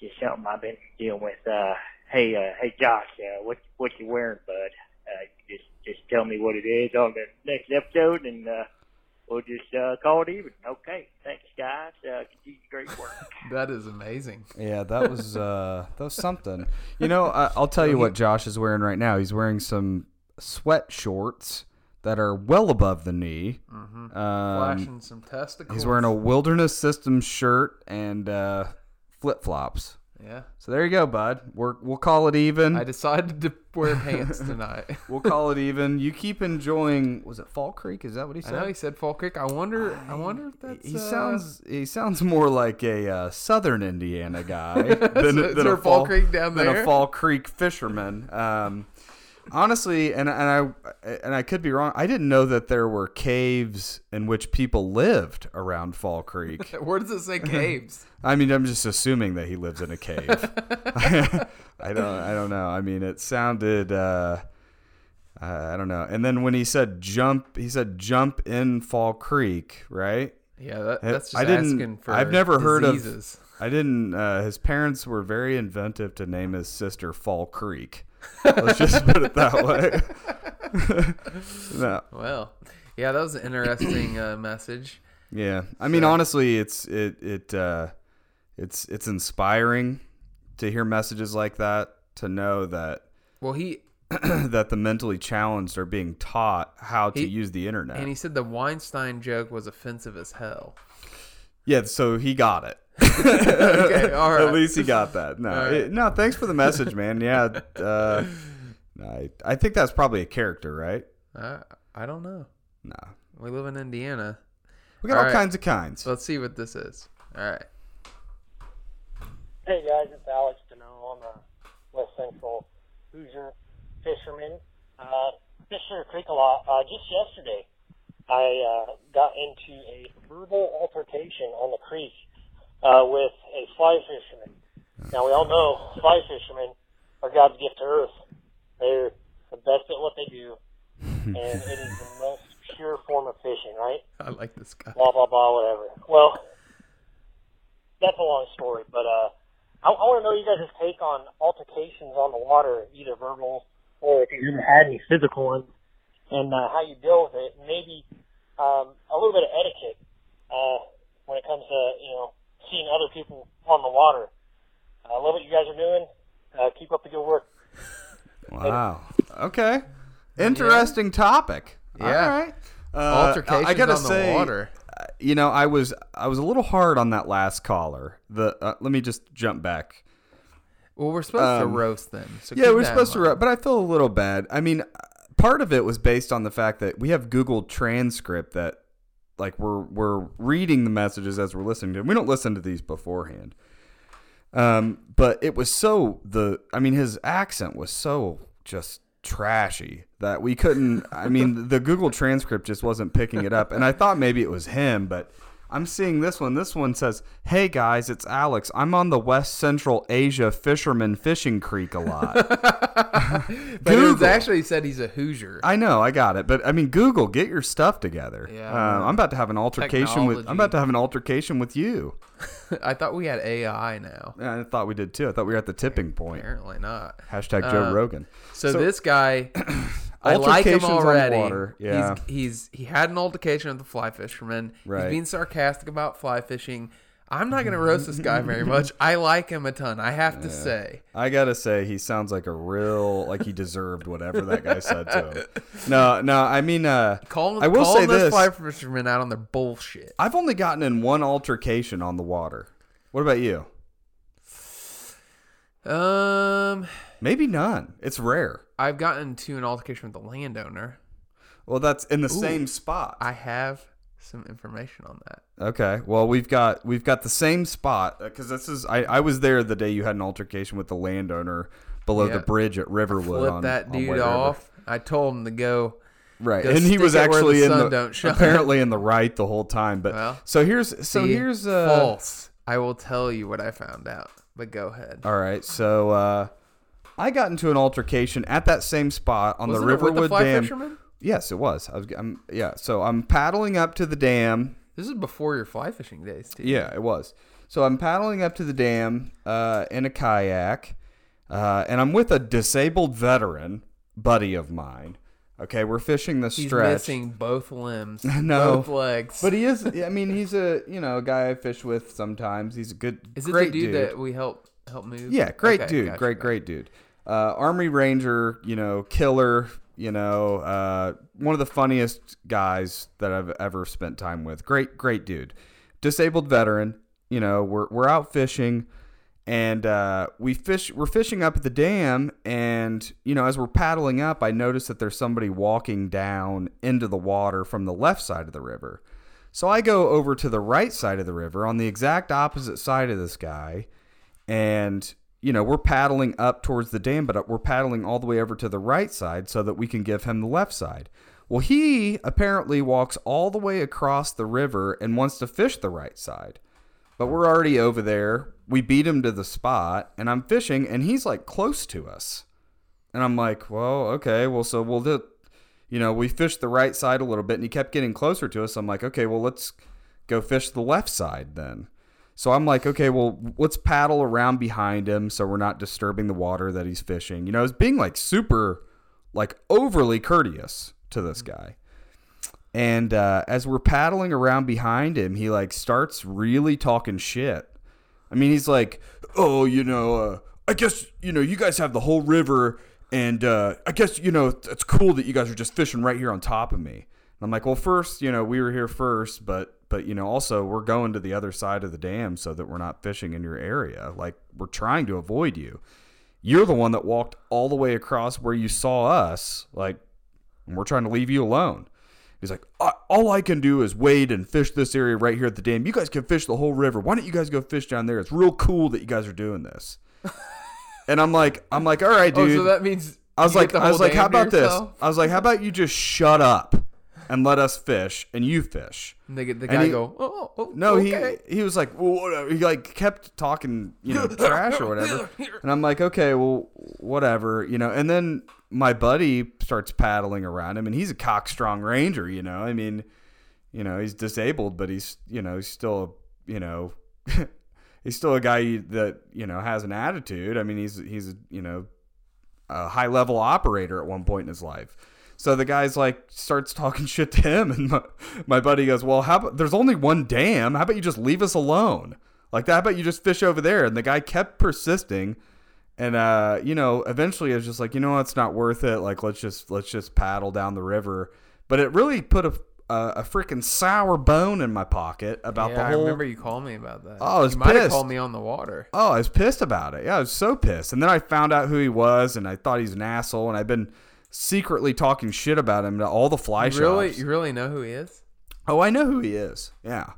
Speaker 4: Just something I've been dealing with. Uh, hey, uh, hey, Josh, uh, what what you wearing, bud? Uh, just just tell me what it is on the next episode, and uh, we'll just uh, call it even. Okay, thanks, guys. Uh, continue great work.
Speaker 2: That is amazing.
Speaker 3: Yeah, that was uh, that was something. You know, I, I'll tell you what Josh is wearing right now. He's wearing some sweat shorts that are well above the knee. Um,
Speaker 2: Flashing some testicles.
Speaker 3: he's wearing a Wilderness Systems shirt and uh, flip flops.
Speaker 2: Yeah.
Speaker 3: So there you go, bud. We're, we'll call it even.
Speaker 2: I decided to wear pants tonight.
Speaker 3: we'll call it even. You keep enjoying. Was it Fall Creek? Is that what he said?
Speaker 2: I know he said Fall Creek. I wonder. I wonder if that's.
Speaker 3: he
Speaker 2: uh,
Speaker 3: sounds he sounds more like a uh, Southern Indiana guy than,
Speaker 2: Is
Speaker 3: than a
Speaker 2: Fall Creek down there.
Speaker 3: than a Fall Creek fisherman. Um, honestly, and and I and I could be wrong. I didn't know that there were caves in which people lived around Fall Creek.
Speaker 2: Where does it say caves?
Speaker 3: I mean, I'm just assuming that he lives in a cave. I don't. I don't know. I mean, it sounded. Uh, I don't know. And then when he said jump, he said jump in Fall Creek, right?
Speaker 2: Yeah, that, that's just
Speaker 3: I didn't-
Speaker 2: asking for.
Speaker 3: I've never heard of-
Speaker 2: diseases.
Speaker 3: I didn't. Uh, his parents were very inventive to name his sister Fall Creek. Let's just put it that way. no,
Speaker 2: Well, yeah, that was an interesting uh, message.
Speaker 3: yeah. I mean, honestly, it's it it uh, it's it's inspiring to hear messages like that. To know that
Speaker 2: Well, he
Speaker 3: that the mentally challenged are being taught how to use the internet.
Speaker 2: and he said the Weinstein joke was offensive as hell.
Speaker 3: Yeah, so he got it.
Speaker 2: Okay, all right.
Speaker 3: At least he got that. No,
Speaker 2: All right.
Speaker 3: it- no. Thanks for the message, man. Yeah, uh, I I think that's probably a character, right?
Speaker 2: I I don't know.
Speaker 3: No,
Speaker 2: We live in Indiana.
Speaker 3: we got
Speaker 2: All
Speaker 3: all,
Speaker 2: right.
Speaker 3: kinds of kinds.
Speaker 2: Let's see what this is. All right.
Speaker 5: Hey guys, it's Alex Deneau. I'm a West Central Hoosier fisherman. Uh, fish Sugar Creek a lot. Uh, just yesterday, I uh, got into a verbal altercation on the creek uh, with a fly fisherman. Now we all know fly fishermen are God's gift to earth. They're the best at what they do, and it is the most pure form of fishing, right?
Speaker 2: I like this guy.
Speaker 5: blah blah blah whatever. Well, that's a long story, but uh, I, I want to know you guys' take on altercations on the water, either verbal or if you've ever had any physical ones, and uh, how you deal with it. Maybe um, a little bit of etiquette uh, when it comes to you know seeing other people on the water. I love what you guys are doing. Uh, keep up the good work.
Speaker 3: Wow. Okay. Interesting topic.
Speaker 2: Yeah.
Speaker 3: All right. Uh,
Speaker 2: Altercations
Speaker 3: I gotta
Speaker 2: on the
Speaker 3: say,
Speaker 2: water.
Speaker 3: uh, You know, I was I was a little hard on that last caller. The uh, let me just jump back.
Speaker 2: Well, we're supposed
Speaker 3: Um,
Speaker 2: to roast them. So
Speaker 3: yeah, we're supposed to,
Speaker 2: mind.
Speaker 3: ru- but I feel a little bad. I mean, part of it was based on the fact that we have Google Transcript that, like, we're we're reading the messages as we're listening to. them. We don't listen to these beforehand. Um, but it was so the. I mean, his accent was so just trashy that we couldn't. I mean, the Google Transcript just wasn't picking it up, and I thought maybe it was him, but. I'm seeing this one. This one says, "Hey guys, it's Alex. I'm on the West Central Asia Fisherman Fishing Creek a lot."
Speaker 2: But
Speaker 3: Google.
Speaker 2: actually said he's a Hoosier.
Speaker 3: I know, I got it, but I mean, Google, get your stuff together.
Speaker 2: Yeah.
Speaker 3: uh, I'm about to have an altercation with. I'm about to have an altercation with you.
Speaker 2: I thought we had AI now.
Speaker 3: Yeah, I thought we did too. I thought we were at the tipping point.
Speaker 2: Apparently not.
Speaker 3: Hashtag Joe
Speaker 2: Uh,
Speaker 3: Rogan.
Speaker 2: So,
Speaker 3: So-
Speaker 2: this guy, I like him
Speaker 3: Altercations on the
Speaker 2: already.
Speaker 3: yeah.
Speaker 2: He's, he's he had an altercation with the fly fisherman.
Speaker 3: Right.
Speaker 2: He's being sarcastic about fly fishing. I'm not gonna roast this guy very much. I like him a ton. I have to say.
Speaker 3: I gotta say, he sounds like a real like he deserved whatever that guy said to him. No, no, I mean, uh,
Speaker 2: Call,
Speaker 3: I will
Speaker 2: call
Speaker 3: say
Speaker 2: those
Speaker 3: this:
Speaker 2: fly fishermen out on their bullshit.
Speaker 3: I've only gotten in one altercation on the water. What about you?
Speaker 2: Um,
Speaker 3: Maybe none. It's rare.
Speaker 2: I've gotten to an altercation with the landowner.
Speaker 3: Well, that's in the same spot.
Speaker 2: I have some information on that.
Speaker 3: Okay. Well, we've got we've got the same spot because this is I, I was there the day you had an altercation with the landowner below
Speaker 2: Yeah.
Speaker 3: the bridge at Riverwood.
Speaker 2: Flip
Speaker 3: on,
Speaker 2: that dude off. I told him to go.
Speaker 3: Right,
Speaker 2: Go
Speaker 3: and he was
Speaker 2: where the
Speaker 3: actually in the apparently in the right the whole time. But
Speaker 2: Well,
Speaker 3: so here's so
Speaker 2: See,
Speaker 3: here's uh
Speaker 2: false. I will tell you what I found out. But go ahead.
Speaker 3: all right. So uh, I got into an altercation at that same spot on
Speaker 2: Wasn't
Speaker 3: the Riverwood
Speaker 2: the fly
Speaker 3: Dam.
Speaker 2: fisherman?
Speaker 3: Yes, it was. I was. I'm, yeah. So I'm paddling up to the dam.
Speaker 2: This is before your fly fishing days, too.
Speaker 3: Yeah, it was. So I'm paddling up to the dam uh, in a kayak, uh, and I'm with a disabled veteran buddy of mine. Okay, we're fishing the
Speaker 2: He's
Speaker 3: stretch.
Speaker 2: missing both limbs,
Speaker 3: No.
Speaker 2: both legs.
Speaker 3: But he is. I mean, he's a you know a guy I fish with sometimes. He's a good,
Speaker 2: is it
Speaker 3: great
Speaker 2: the dude, that we help help move?
Speaker 3: Yeah, great
Speaker 2: Okay,
Speaker 3: dude,
Speaker 2: gotcha,
Speaker 3: great,
Speaker 2: gotcha.
Speaker 3: great dude. Uh, Army Ranger, you know, killer. You know, uh, one of the funniest guys that I've ever spent time with. Great, great dude. Disabled veteran. You know, we're we're out fishing, and uh, we fish. We're fishing up at the dam, and you know, as we're paddling up, I notice that there's somebody walking down into the water from the left side of the river. So I go over to the right side of the river on the exact opposite side of this guy, and you know, we're paddling up towards the dam, but uh, we're paddling all the way over to the right side so that we can give him the left side. Well, he apparently walks all the way across the river and wants to fish the right side. But we're already over there. We beat him to the spot, and I'm fishing, and he's like close to us. And I'm like, well, okay, well, so we'll do, you know, we fished the right side a little bit, and he kept getting closer to us. I'm like, okay, well, let's go fish the left side then. So I'm like, okay, well, let's paddle around behind him so we're not disturbing the water that he's fishing. You know, it's being like super, like overly courteous to this guy. And uh, as we're paddling around behind him, he like starts really talking shit. I mean, he's like, "Oh, you know, uh, I guess you know, you guys have the whole river, and uh, I guess you know, it's cool that you guys are just fishing right here on top of me." And I'm like, "Well, first, you know, we were here first, but but you know, also we're going to the other side of the dam so that we're not fishing in your area. Like we're trying to avoid you. You're the one that walked all the way across where you saw us. Like, and we're trying to leave you alone." He's like, all I can do is wade and fish this area right here at the dam. You guys can fish the whole river. Why don't you guys go fish down there? It's real cool that you guys are doing this. and I'm like, I'm like, all right,
Speaker 2: Oh,
Speaker 3: dude.
Speaker 2: so that means
Speaker 3: I was like, I was like, how about this? I was like, how about you just shut up and let us fish and you fish.
Speaker 2: And they the guy
Speaker 3: he-
Speaker 2: go, oh, oh,
Speaker 3: No,
Speaker 2: okay.
Speaker 3: he he was like, well, whatever. Uh, he like kept talking, you know, trash or whatever. And I'm like, okay, well, whatever, you know. And then my buddy starts paddling around him, and he's a cockstrong ranger, you know. I mean, you know, he's disabled, but he's, you know, he's still, you know, he's still a guy that you know has an attitude. I mean, he's he's you know a high level operator at one point in his life. So the guy's like starts talking shit to him, and my, my buddy goes, "Well, how about there's only one dam? How about you just leave us alone? Like that? How about you just fish over there?" And the guy kept persisting, and uh, you know, eventually I was just like, you know what, it's not worth it. Like let's just let's just paddle down the river. But it really put a a, a freaking sour bone in my pocket about
Speaker 2: yeah,
Speaker 3: the
Speaker 2: I remember you called me about that.
Speaker 3: Oh, I was
Speaker 2: you
Speaker 3: pissed.
Speaker 2: called me on the water.
Speaker 3: Oh, I was pissed about it. Yeah, I was so pissed. And then I found out who he was, and I thought he's an asshole. And I've been secretly talking shit about him to all the fly
Speaker 2: You really,
Speaker 3: shops.
Speaker 2: you really know who he is?
Speaker 3: Oh, I know who he is. Yeah.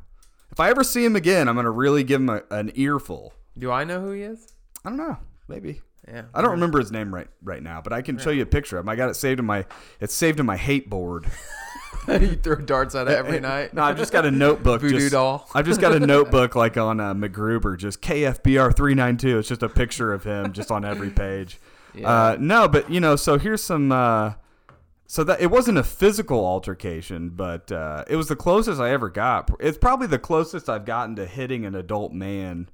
Speaker 3: If I ever see him again, I'm gonna really give him a, an earful.
Speaker 2: Do I know who he is?
Speaker 3: I don't know. Maybe.
Speaker 2: Yeah.
Speaker 3: I don't remember his name right right now, but I can show you a picture of him. I got it saved in my it's saved in my hate board.
Speaker 2: you throw darts at it every night.
Speaker 3: No, I've just got a notebook.
Speaker 2: Voodoo
Speaker 3: just,
Speaker 2: doll.
Speaker 3: I've just got a notebook like on uh, MacGruber, just KFBR three nine two. It's just a picture of him just on every page.
Speaker 2: Yeah.
Speaker 3: Uh, no, but you know, so here's some. Uh, so that it wasn't a physical altercation, but uh, it was the closest I ever got. It's probably the closest I've gotten to hitting an adult man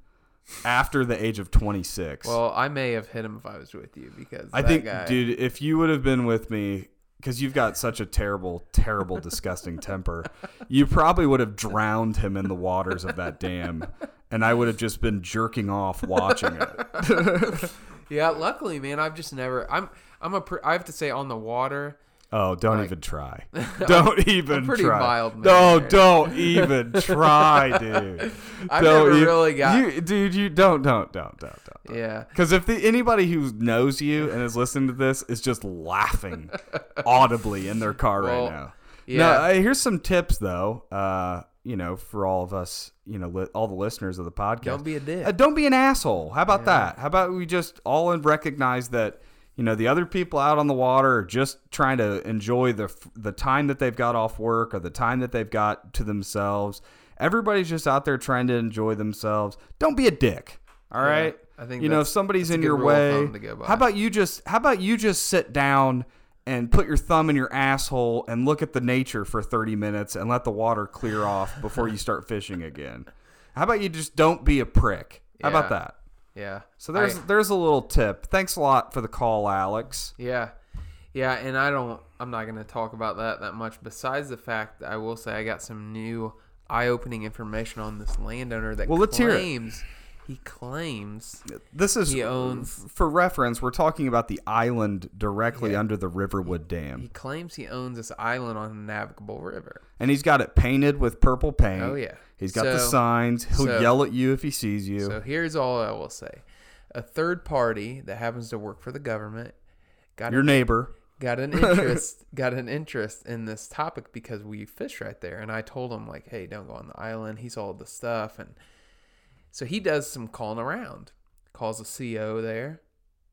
Speaker 3: after the age of 26.
Speaker 2: Well, I may have hit him if I was with you because
Speaker 3: I think,
Speaker 2: guy,
Speaker 3: dude, if you would have been with me, because you've got such a terrible, terrible, disgusting temper, you probably would have drowned him in the waters of that dam, and I would have just been jerking off watching it.
Speaker 2: Yeah, luckily, man, I've just never. I'm. I'm a. Pr- I have to say, on the water,
Speaker 3: Oh, don't
Speaker 2: Like-
Speaker 3: even try. Don't even try
Speaker 2: pretty
Speaker 3: try.
Speaker 2: mild, man.
Speaker 3: No, don't even try, dude.
Speaker 2: I've
Speaker 3: Don't
Speaker 2: never
Speaker 3: e-
Speaker 2: really got.
Speaker 3: You, dude, you don't, don't, don't, don't, don't.
Speaker 2: yeah.
Speaker 3: Because if the, anybody who knows you and is listening to this is just laughing audibly in their car
Speaker 2: Well,
Speaker 3: right now.
Speaker 2: yeah.
Speaker 3: No, uh, here's some tips though. Uh, you know, for all of us, you know, li- all the listeners of the podcast.
Speaker 2: Don't be a dick.
Speaker 3: Uh, don't be an asshole. How about that? How about we just all recognize that you know the other people out on the water are just trying to enjoy the the time that they've got off work or the time that they've got to themselves. Everybody's just out there trying to enjoy themselves. Don't be a dick. All
Speaker 2: Yeah,
Speaker 3: right.
Speaker 2: I think
Speaker 3: you know if somebody's in your way.
Speaker 2: to go by.
Speaker 3: How about you just how about you just sit down and put your thumb in your asshole and look at the nature for 30 minutes and let the water clear off before you start fishing again. How about you just don't be a prick? How about that?
Speaker 2: Yeah.
Speaker 3: So there's
Speaker 2: I-
Speaker 3: there's a little tip. Thanks a lot for the call, Alex.
Speaker 2: Yeah. Yeah, and I don't I'm not going to talk about that that much besides the fact that I will say I got some new eye-opening information on this landowner that
Speaker 3: Well, let's hear it.
Speaker 2: claims he claims
Speaker 3: This is
Speaker 2: He owns-
Speaker 3: for reference. We're talking about the island directly
Speaker 2: Yeah.
Speaker 3: under the Riverwood Dam.
Speaker 2: he claims he owns this island on a navigable river.
Speaker 3: and he's got it painted with purple paint.
Speaker 2: Oh, yeah.
Speaker 3: He's got the signs. He'll
Speaker 2: so-
Speaker 3: yell at you if he sees you.
Speaker 2: So here's all I will say: a third party that happens to work for the government got
Speaker 3: Your
Speaker 2: an,
Speaker 3: neighbor.
Speaker 2: got an interest got an interest in this topic because we fish right there, and I told him like, "Hey, don't go on the island." He saw the stuff, and so he does some calling around. Calls the CO there,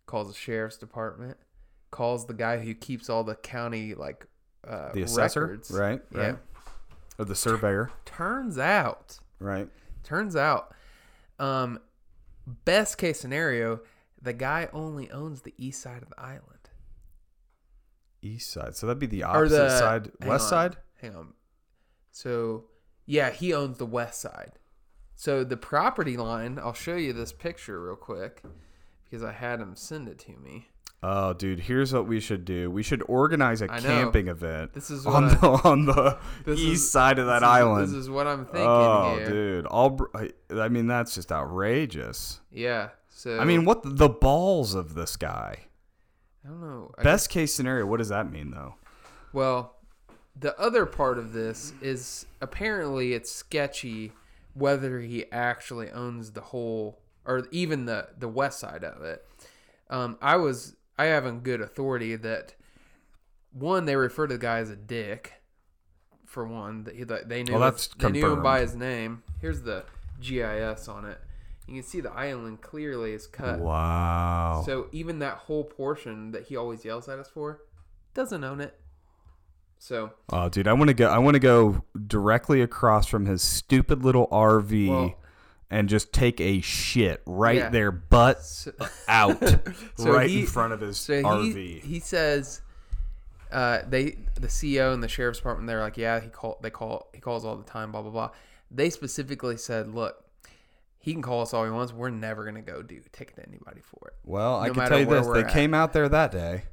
Speaker 2: calls the sheriff's department, calls the guy who keeps all the county like uh,
Speaker 3: The assessor,
Speaker 2: records.
Speaker 3: right?
Speaker 2: Yeah.
Speaker 3: Right. Or the surveyor,
Speaker 2: Turns out
Speaker 3: right?
Speaker 2: Turns out, um, best case scenario, the guy only owns the east side of the island.
Speaker 3: East side. So that'd be the opposite
Speaker 2: the
Speaker 3: side. West
Speaker 2: on,
Speaker 3: side.
Speaker 2: Hang on. So, yeah, he owns the west side. So the property line, I'll show you this picture real quick because I had him send it to me.
Speaker 3: Oh, dude, here's what we should do. We should organize a
Speaker 2: I know.
Speaker 3: camping event.
Speaker 2: This is
Speaker 3: on
Speaker 2: what
Speaker 3: the on the east
Speaker 2: is-
Speaker 3: side of that
Speaker 2: this is-
Speaker 3: island.
Speaker 2: This is what I'm thinking
Speaker 3: oh,
Speaker 2: here.
Speaker 3: dude, all I- I mean that's just outrageous.
Speaker 2: Yeah. So
Speaker 3: I mean, what the, the balls of this guy?
Speaker 2: I don't know. I
Speaker 3: Best case scenario. What does that mean though?
Speaker 2: Well, the other part of this is apparently it's sketchy whether he actually owns the whole or even the the west side of it. Um, I was I have on good authority that one they refer to the guy as a dick. For one, that he, that they knew
Speaker 3: Well, that's
Speaker 2: they knew him by his name. Here's the GIS on it. You can see the island clearly is cut.
Speaker 3: Wow.
Speaker 2: So even that whole portion that he always yells at us for doesn't own it. So
Speaker 3: Oh, dude, I want to go. I want to go directly across from his stupid little RV
Speaker 2: Well-
Speaker 3: and just take a shit right
Speaker 2: Yeah.
Speaker 3: there, butt
Speaker 2: So-
Speaker 3: out,
Speaker 2: So
Speaker 3: right
Speaker 2: he-
Speaker 3: in front of his
Speaker 2: so
Speaker 3: RV.
Speaker 2: he he says uh, they the CEO and the sheriff's department they're like yeah he call they call he calls all the time blah blah blah. They specifically said look he can call us all he wants. We're never gonna go do ticket to anybody for it.
Speaker 3: well, I can tell you this: they
Speaker 2: at.
Speaker 3: came out there that day.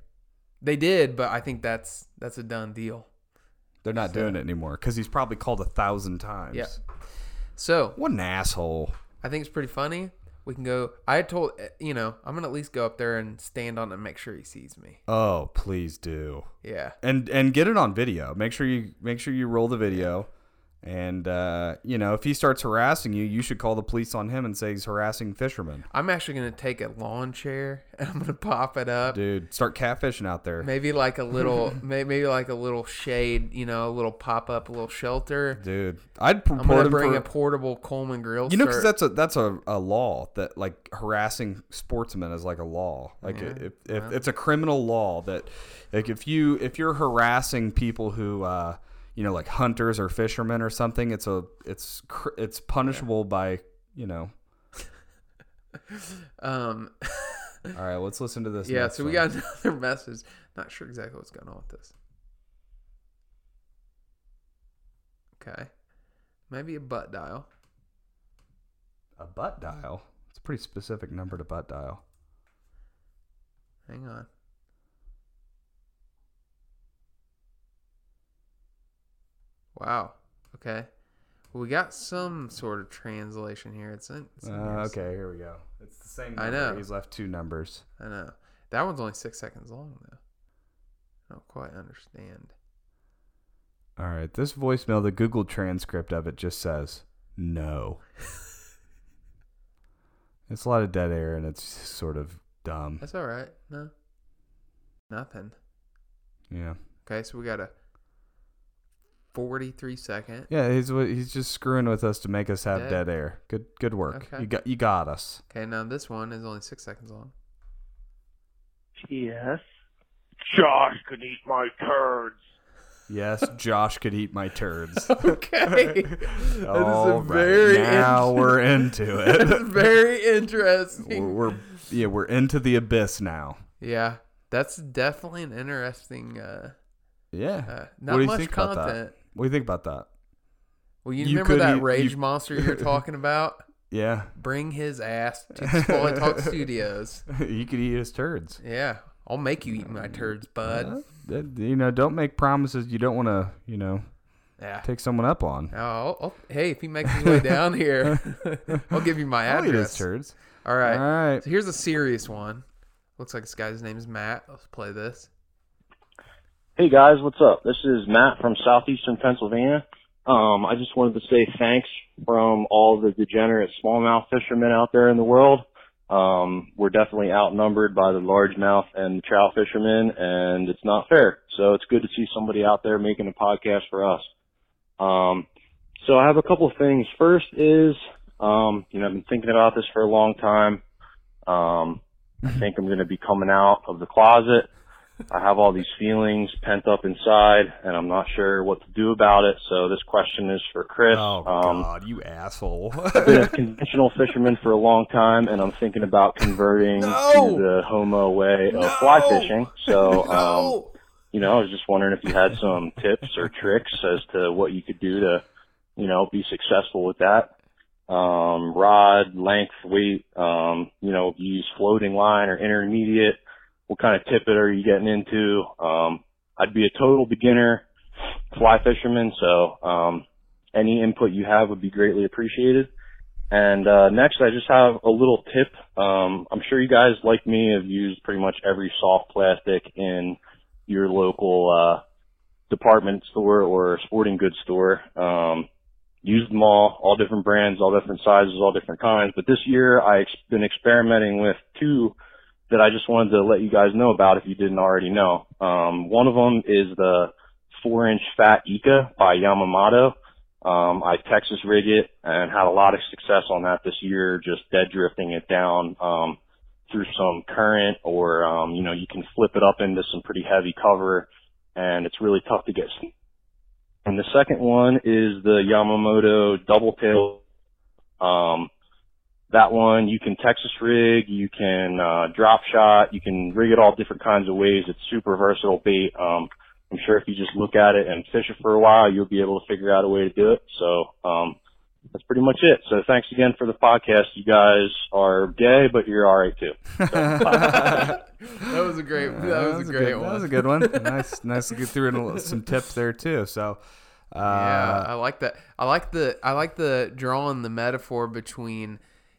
Speaker 2: They did, but I think that's that's a done deal.
Speaker 3: They're not doing it anymore because he's probably called a thousand times.
Speaker 2: Yeah. So
Speaker 3: What an asshole.
Speaker 2: I think it's pretty funny. We can go. I told eh, you know I'm gonna at least go up there and stand on it and make sure he sees me.
Speaker 3: Oh, please do.
Speaker 2: Yeah.
Speaker 3: And and get it on video. Make sure you make sure you roll the video. And uh, you know, if he starts harassing you, you should call the police on him and say he's harassing fishermen.
Speaker 2: I'm actually gonna take a lawn chair and I'm gonna pop it up.
Speaker 3: Dude, start catfishing out there.
Speaker 2: Maybe like a little, may- maybe like a little shade, you know, a little pop up, a little shelter.
Speaker 3: Dude, I'd
Speaker 2: I'm gonna bring
Speaker 3: for
Speaker 2: a portable Coleman grill.
Speaker 3: You know, because that's a that's a, a law that like harassing sportsmen is like a law. Like
Speaker 2: Yeah,
Speaker 3: if, if
Speaker 2: well.
Speaker 3: it's a criminal law that like if you if you're harassing people who uh you know like hunters or fishermen or something, it's a it's it's punishable by you know.
Speaker 2: um,
Speaker 3: All right, let's listen to this.
Speaker 2: yeah. So we
Speaker 3: one.
Speaker 2: got another message. Not sure exactly what's going on with this. Okay, maybe a butt dial.
Speaker 3: a butt dial. It's a pretty specific number to butt dial.
Speaker 2: Hang on. Wow. Okay. Well, we got some sort of translation here. It's, in, it's in
Speaker 3: Uh, okay, here we go. It's the same.
Speaker 2: I know.
Speaker 3: He's left two numbers.
Speaker 2: I know. That one's only six seconds long, though. I don't quite understand.
Speaker 3: All right, this voicemail, the Google transcript of it just says no. it's a lot of dead air and it's sort of dumb.
Speaker 2: That's all right. No. Nothing.
Speaker 3: Yeah.
Speaker 2: Okay, so we got a 43 second.
Speaker 3: Yeah, he's he's just screwing with us to make us have
Speaker 2: Dead.
Speaker 3: dead air. Good good work.
Speaker 2: Okay.
Speaker 3: You got you got us.
Speaker 2: Okay, now this one is only six seconds long.
Speaker 4: Yes. Josh could eat my turds.
Speaker 3: Yes, Josh could eat my turds.
Speaker 2: Okay. that
Speaker 3: All
Speaker 2: is a
Speaker 3: right,
Speaker 2: very
Speaker 3: now
Speaker 2: int-
Speaker 3: we're into
Speaker 2: That's
Speaker 3: it.
Speaker 2: very
Speaker 3: we're,
Speaker 2: interesting.
Speaker 3: we're yeah, we're into the abyss now.
Speaker 2: Yeah, that's definitely an interesting. Uh,
Speaker 3: Yeah.
Speaker 2: uh,
Speaker 3: what
Speaker 2: not
Speaker 3: do you
Speaker 2: much
Speaker 3: think about
Speaker 2: content.
Speaker 3: What do you think about that?
Speaker 2: Well, you,
Speaker 3: You
Speaker 2: remember
Speaker 3: could
Speaker 2: that rage
Speaker 3: you-
Speaker 2: monster you're talking about?
Speaker 3: Yeah.
Speaker 2: Bring his ass to Smalley Talk Studios.
Speaker 3: you could eat his turds.
Speaker 2: Yeah, I'll make you eat my turds, bud.
Speaker 3: Uh, you know, don't make promises you don't want to, you know,
Speaker 2: Yeah.
Speaker 3: take someone up on.
Speaker 2: Oh, I'll- I'll- hey, if he makes his way down here, I'll give you my
Speaker 3: I'll eat his
Speaker 2: address.
Speaker 3: turds.
Speaker 2: All right.
Speaker 3: All right.
Speaker 2: So here's a serious one. Looks like this guy's name is Matt. Let's play this.
Speaker 5: Hey guys, what's up? This is Matt from southeastern Pennsylvania.
Speaker 6: Um, I just wanted to say thanks from all the degenerate smallmouth fishermen out there in the world. Um, we're definitely outnumbered by the largemouth and trout fishermen, and it's not fair. So it's good to see somebody out there making a podcast for us. Um, so I have a couple of things. First is, um, you know, I've been thinking about this for a long time. Um, I think I'm going to be coming out of the closet. I have all these feelings pent up inside, and I'm not sure what to do about it. So this question is for Chris.
Speaker 3: Oh
Speaker 6: um,
Speaker 3: God, you asshole!
Speaker 6: I've been a conventional fisherman for a long time, and I'm thinking about converting
Speaker 2: No!
Speaker 6: to the homo way of fly fishing. So, um, you know, I was just wondering if you had some tips or tricks as to what you could do to, you know, be successful with that. Um, rod, length, weight, um, you know, use floating line or intermediate. What kind of tippet are you getting into? Um, I'd be a total beginner fly fisherman, so, um, any input you have would be greatly appreciated. And uh, next, I just have a little tip. Um, I'm sure you guys, like me, have used pretty much every soft plastic in your local uh, department store or sporting goods store. Um, used them all, all different brands, all different sizes, all different kinds. But this year, I've been experimenting with two that I just wanted to let you guys know about if you didn't already know. Um, one of them is the four-inch Fat Ika by Yamamoto. Um, I Texas rig it and had a lot of success on that this year, just dead drifting it down, um, through some current or, um, you know, you can flip it up into some pretty heavy cover and it's really tough to get. And the second one is the Yamamoto double tail. Um, that one you can Texas rig, you can, uh, drop shot, you can rig it all different kinds of ways. It's super versatile bait. Um, I'm sure if you just look at it and fish it for a while, you'll be able to figure out a way to do it. So, um, that's pretty much it. So thanks again for the podcast. You guys are gay, but you're all right too. So.
Speaker 2: That was a great. That, was, a great
Speaker 3: good,
Speaker 2: one.
Speaker 3: That was a good one. nice, nice to get through in a little- some tips there too. So, uh,
Speaker 2: yeah, I like that. I like the. I like the drawing the metaphor between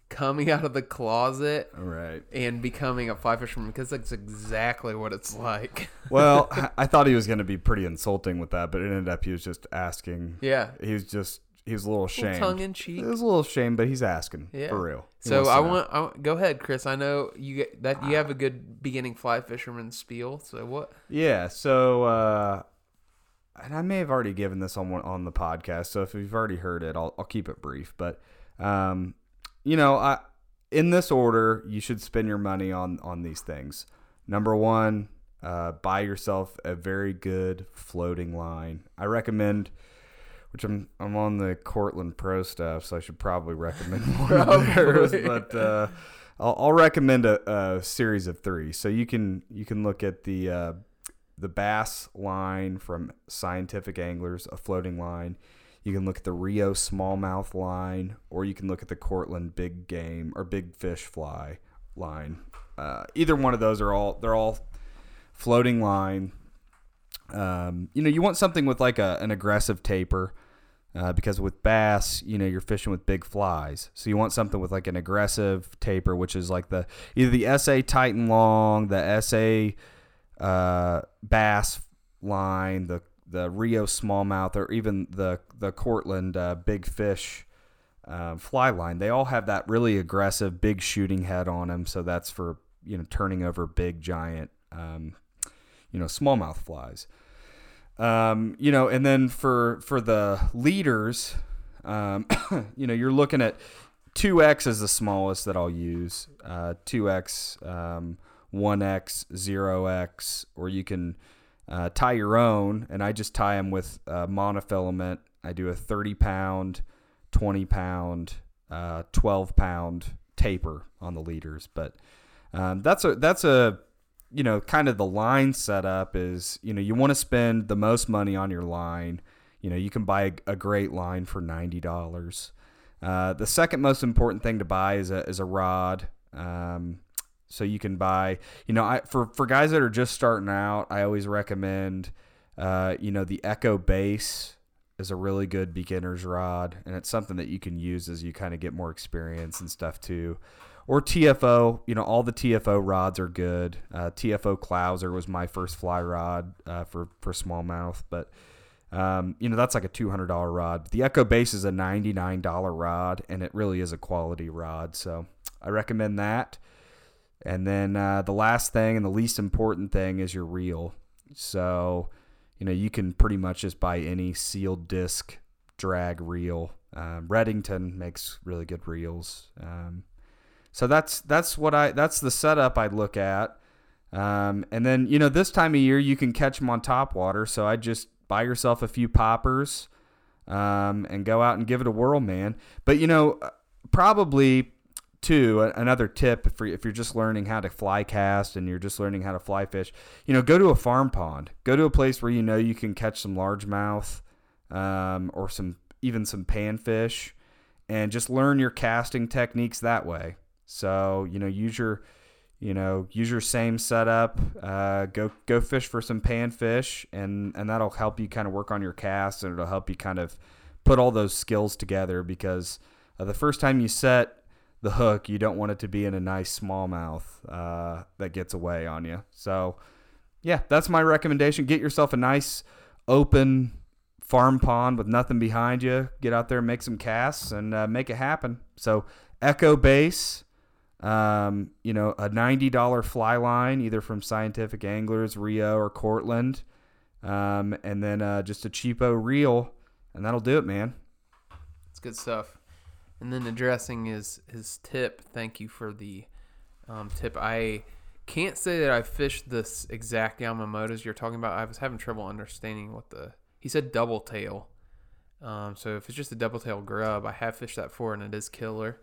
Speaker 2: coming out of the closet
Speaker 3: right.
Speaker 2: and becoming a fly fisherman because that's exactly what it's like.
Speaker 3: Well, I- I thought he was going to be pretty insulting with that, but it ended up he was just asking.
Speaker 2: yeah,
Speaker 3: He was just he was a little ashamed.
Speaker 2: tongue in cheek.
Speaker 3: It was a little shame but he's asking
Speaker 2: Yeah.
Speaker 3: for real. He
Speaker 2: So I want, I want. Go ahead, Chris. I know you get that you have a good beginning fly fisherman spiel. So what?
Speaker 3: Yeah, so uh and I may have already given this on one, on the podcast, so if you've already heard it, I'll I'll keep it brief, but um you know, I in this order, you should spend your money on on these things. Number 1, uh buy yourself a very good floating line. I recommend which I'm I'm on the Cortland Pro stuff, so I should probably recommend one of theirs. But uh, I'll, I'll recommend a, a series of three. So you can you can look at the uh, the bass line from Scientific Anglers, a floating line. You can look at the Rio smallmouth line, or you can look at the Cortland big game or big fish fly line. Uh, either one of those are all they're all floating line. Um, you know, you want something with like a, an aggressive taper. Uh, because with bass, you know, you're fishing with big flies. So you want something with like an aggressive taper, which is like the either the SA Titan Long, the SA uh, Bass line, the the Rio Smallmouth, or even the the Cortland uh, Big Fish uh, fly line. They all have that really aggressive, big shooting head on them. So that's for you know turning over big, giant, um, you know, smallmouth flies. Um, you know, and then for for the leaders, um, you know, you're looking at two X is the smallest that I'll use. Uh, two X, um, one X, zero X, or you can uh, tie your own. And I just tie them with uh, monofilament. I do a 30 pound, 20 pound, uh, 12 pound taper on the leaders. But um, that's a that's a you know, kind of the line setup is, you know, you want to spend the most money on your line. You know, you can buy a, a great line for ninety dollars. Uh, the second most important thing to buy is a is a rod. Um, so you can buy, you know, I for for guys that are just starting out, I always recommend, uh, you know, the Echo Base is a really good beginner's rod, and it's something that you can use as you kind of get more experience and stuff too or TFO. You know, all the TFO rods are good. Uh, TFO Clouser was my first fly rod uh, for for smallmouth, but Um, you know, that's like a two hundred dollar rod. But The Echo Base is a ninety nine dollar rod, and it really is a quality rod. So I recommend that. And then uh, the last thing and the least important thing is your reel. So, you know, you can pretty much just buy any sealed disc drag reel. Um, Redington makes really good reels. Um, so that's that's what I that's the setup I'd look at. Um, and then you know this time of year you can catch them on top water. So I just buy yourself a few poppers um, and go out and give it a whirl, man. But you know, probably too another tip for if you're just learning how to fly cast and you're just learning how to fly fish, you know, go to a farm pond. Go to a place where you know you can catch some largemouth um, or some even some panfish, and just learn your casting techniques that way. So you know, use your you know use your same setup. Uh, go go fish for some panfish, and and that'll help you kind of work on your cast, and it'll help you kind of put all those skills together because uh, the first time you set the hook, you don't want it to be in a nice smallmouth uh, that gets away on you. So, yeah, that's my recommendation. Get yourself a nice open farm pond with nothing behind you. Get out there, make some casts, and uh, make it happen. So, Echo Base, um, you know, a ninety dollar fly line, either from Scientific Anglers, Rio, or Cortland, um, and then uh, just a cheapo reel, and that'll do it, man.
Speaker 2: It's good stuff. And then addressing his his tip. Thank you for the um, tip. I can't say that I fished this exact Yamamoto's you're talking about. I was having trouble understanding what the he said double tail. Um, so if it's just a double tail grub, I have fished that before and it is killer.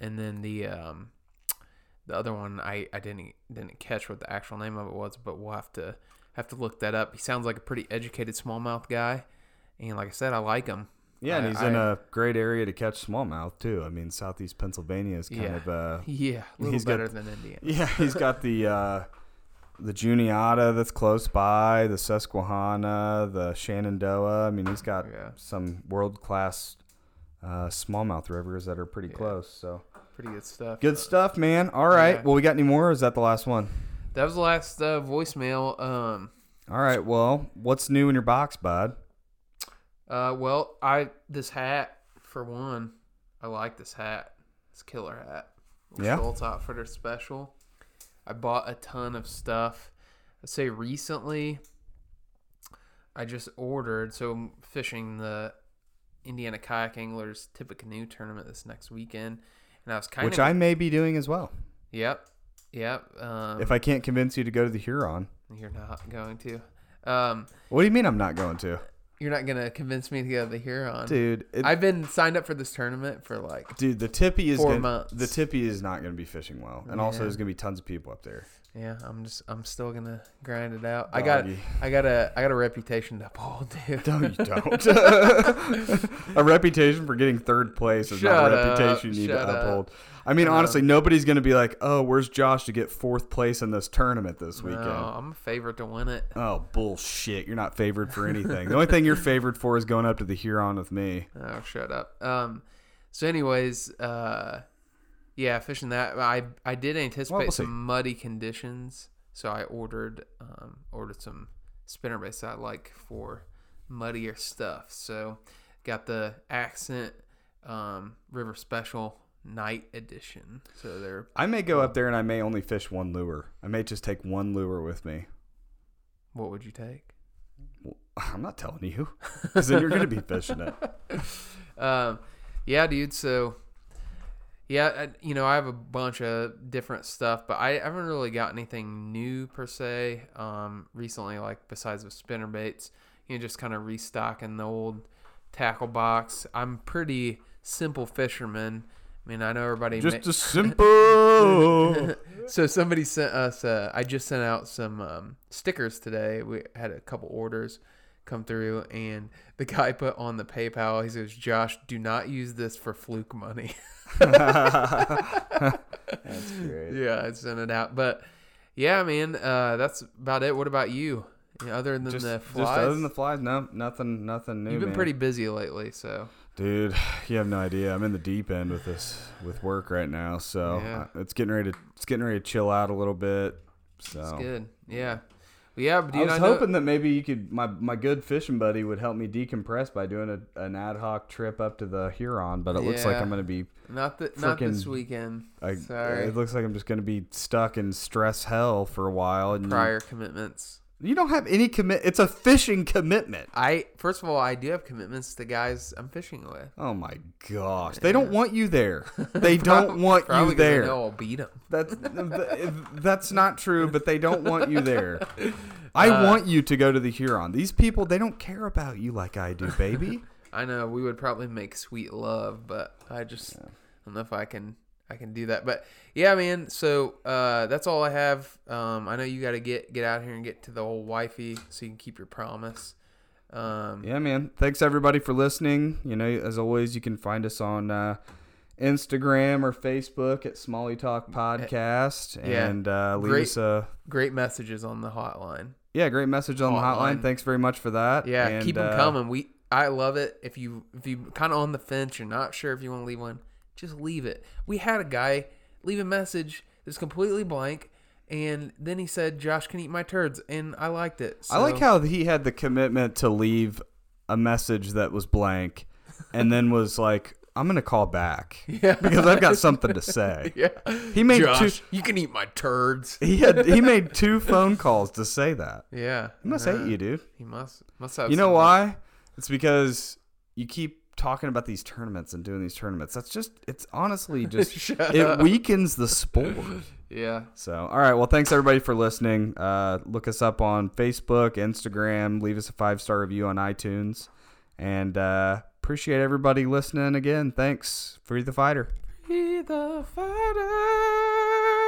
Speaker 2: And then the um, the other one I, I didn't didn't catch what the actual name of it was, but we'll have to have to look that up. He sounds like a pretty educated smallmouth guy, and like I said, I like him.
Speaker 3: Yeah, and
Speaker 2: I-
Speaker 3: he's in a great area to catch smallmouth too. I mean, southeast Pennsylvania is kind
Speaker 2: Yeah.
Speaker 3: of uh,
Speaker 2: Yeah, a little
Speaker 3: He's got-
Speaker 2: better than Indiana.
Speaker 3: yeah. He's got the uh, the Juniata that's close by, the Susquehanna, the Shenandoah. I mean, he's got
Speaker 2: Yeah.
Speaker 3: some world class uh, smallmouth rivers that are pretty
Speaker 2: Yeah.
Speaker 3: close. So
Speaker 2: Pretty good stuff.
Speaker 3: good stuff, man. All right. Well, we got any more? Or is that the last one?
Speaker 2: That was the last uh, voicemail. Um,
Speaker 3: All right. Well, what's new in your box, bud?
Speaker 2: Uh, well, I this hat for one, I like this hat. It's a killer hat.
Speaker 3: Yeah.
Speaker 2: Schultz Outfitter special. I bought a ton of stuff. I'd say recently, I just ordered. So I'm fishing the Indiana Kayak Anglers Tippecanoe tournament this next weekend, and I was kind
Speaker 3: Which
Speaker 2: of
Speaker 3: I may be doing as well.
Speaker 2: Yep. Yep. Um,
Speaker 3: If I can't convince you to go to the Huron.
Speaker 2: you're not going to. Um,
Speaker 3: What do you mean I'm not going to?
Speaker 2: You're not gonna convince me to go to the Huron,
Speaker 3: Dude, it,
Speaker 2: I've been signed up for this tournament for like
Speaker 3: Dude, the tippy is
Speaker 2: Four
Speaker 3: gonna,
Speaker 2: months.
Speaker 3: the tippy is not going to be fishing well, and also there's going to be tons of people up there.
Speaker 2: Yeah. I'm just I'm still gonna grind it out. I got I got a I got a reputation to uphold, dude.
Speaker 3: No, you don't. a reputation for getting third place is not
Speaker 2: Shut
Speaker 3: a
Speaker 2: up,
Speaker 3: reputation you need
Speaker 2: shut
Speaker 3: to
Speaker 2: up.
Speaker 3: uphold. I mean, honestly, nobody's going to be like, "Oh, where's Josh to get fourth place in this tournament this weekend?"
Speaker 2: No, I'm a favorite to win it.
Speaker 3: Oh, bullshit! You're not favored for anything. the only thing you're favored for is going up to the Huron with me.
Speaker 2: Oh, shut up. Um, so anyways, uh, yeah, fishing that. I I did anticipate
Speaker 3: we'll see.
Speaker 2: some muddy conditions, so I ordered um ordered some spinner baits I like for muddier stuff. So got the accent um river special night edition. So they're
Speaker 3: I may go up there and I may only fish one lure. I may just take one lure with me.
Speaker 2: what would you take?
Speaker 3: I'm not telling you, because then you're going to be fishing it.
Speaker 2: Um, yeah, dude. So, yeah, I, you know, I have a bunch of different stuff, but I haven't really got anything new per se. Um, recently, like besides the spinner baits, you know, just kind of restocking the old tackle box. I'm pretty simple fisherman. I mean, I know everybody. ma-
Speaker 3: Just a simple.
Speaker 2: so somebody sent us. Uh, I just sent out some um, stickers today. We had a couple orders come through, and the guy put on the PayPal. He says, "Josh, do not use this for fluke money."
Speaker 3: That's great.
Speaker 2: yeah, I sent it out, but yeah, man, uh, that's about it. What about you? Other than
Speaker 3: Just,
Speaker 2: the
Speaker 3: just
Speaker 2: flies,
Speaker 3: other than the flies, no, nothing, nothing new.
Speaker 2: you've been
Speaker 3: man.
Speaker 2: pretty busy lately, so
Speaker 3: Dude, you have no idea. I'm in the deep end with this with work right now, so
Speaker 2: Yeah.
Speaker 3: uh, it's getting ready to it's getting ready to chill out a little bit. So
Speaker 2: it's good. Yeah. Yeah, but
Speaker 3: I was
Speaker 2: know-
Speaker 3: hoping that maybe you could my my good fishing buddy would help me decompress by doing a, an ad hoc trip up to the Huron, but it looks like I'm going to be
Speaker 2: not the, not this weekend.
Speaker 3: I,
Speaker 2: Sorry,
Speaker 3: it looks like I'm just going to be stuck in stress hell for a while and you-
Speaker 2: prior commitments.
Speaker 3: You, don't have any commit it's a fishing commitment.
Speaker 2: I first of all, I do have commitments to guys I'm fishing with.
Speaker 3: Oh my gosh. They don't want you there. They don't want
Speaker 2: you
Speaker 3: you
Speaker 2: 'cause they
Speaker 3: there.
Speaker 2: know I'll beat them.
Speaker 3: That's that's not true, but they don't want you there. I uh, want you to go to the Huron. These people, they don't care about you like I do, baby.
Speaker 2: I know we would probably make sweet love, but I just don't know if I can I can do that. But yeah, man. So uh, that's all I have. Um, I know you got to get get out here and get to the old wifey so you can keep your promise. Um,
Speaker 3: Yeah, man. Thanks everybody for listening. You know, as always, you can find us on uh, Instagram or Facebook at Smalley Talk Podcast,
Speaker 2: Yeah.
Speaker 3: and uh, leave
Speaker 2: Great.
Speaker 3: us a
Speaker 2: Great messages on the hotline.
Speaker 3: yeah, great message on the hotline.
Speaker 2: Hotline.
Speaker 3: Thanks very much for that.
Speaker 2: Yeah,
Speaker 3: and,
Speaker 2: keep them
Speaker 3: uh,
Speaker 2: coming. We I love it. If you if you kind of on the fence, you're not sure if you want to leave one, just leave it. We had a guy leave a message that's completely blank, and then he said, "Josh can eat my turds," and I liked it.
Speaker 3: I like how he had the commitment to leave a message that was blank, and then was like, "I'm gonna call back
Speaker 2: Yeah.
Speaker 3: because I've got something to say."
Speaker 2: Yeah,
Speaker 3: He made
Speaker 2: Josh,
Speaker 3: two.
Speaker 2: you can eat my turds.
Speaker 3: He had he made two phone calls to say that.
Speaker 2: Yeah,
Speaker 3: He must
Speaker 2: uh,
Speaker 3: hate you, dude.
Speaker 2: He must must have.
Speaker 3: You know why? It's because you keep talking about these tournaments and doing these tournaments. That's just it's honestly just it
Speaker 2: up.
Speaker 3: weakens the sport.
Speaker 2: Yeah,
Speaker 3: So, all right. Well, thanks everybody for listening. Uh, look us up on Facebook, Instagram. Leave us a five star review on iTunes, and uh, appreciate everybody listening again. Thanks. Free the fighter.
Speaker 2: be the fighter.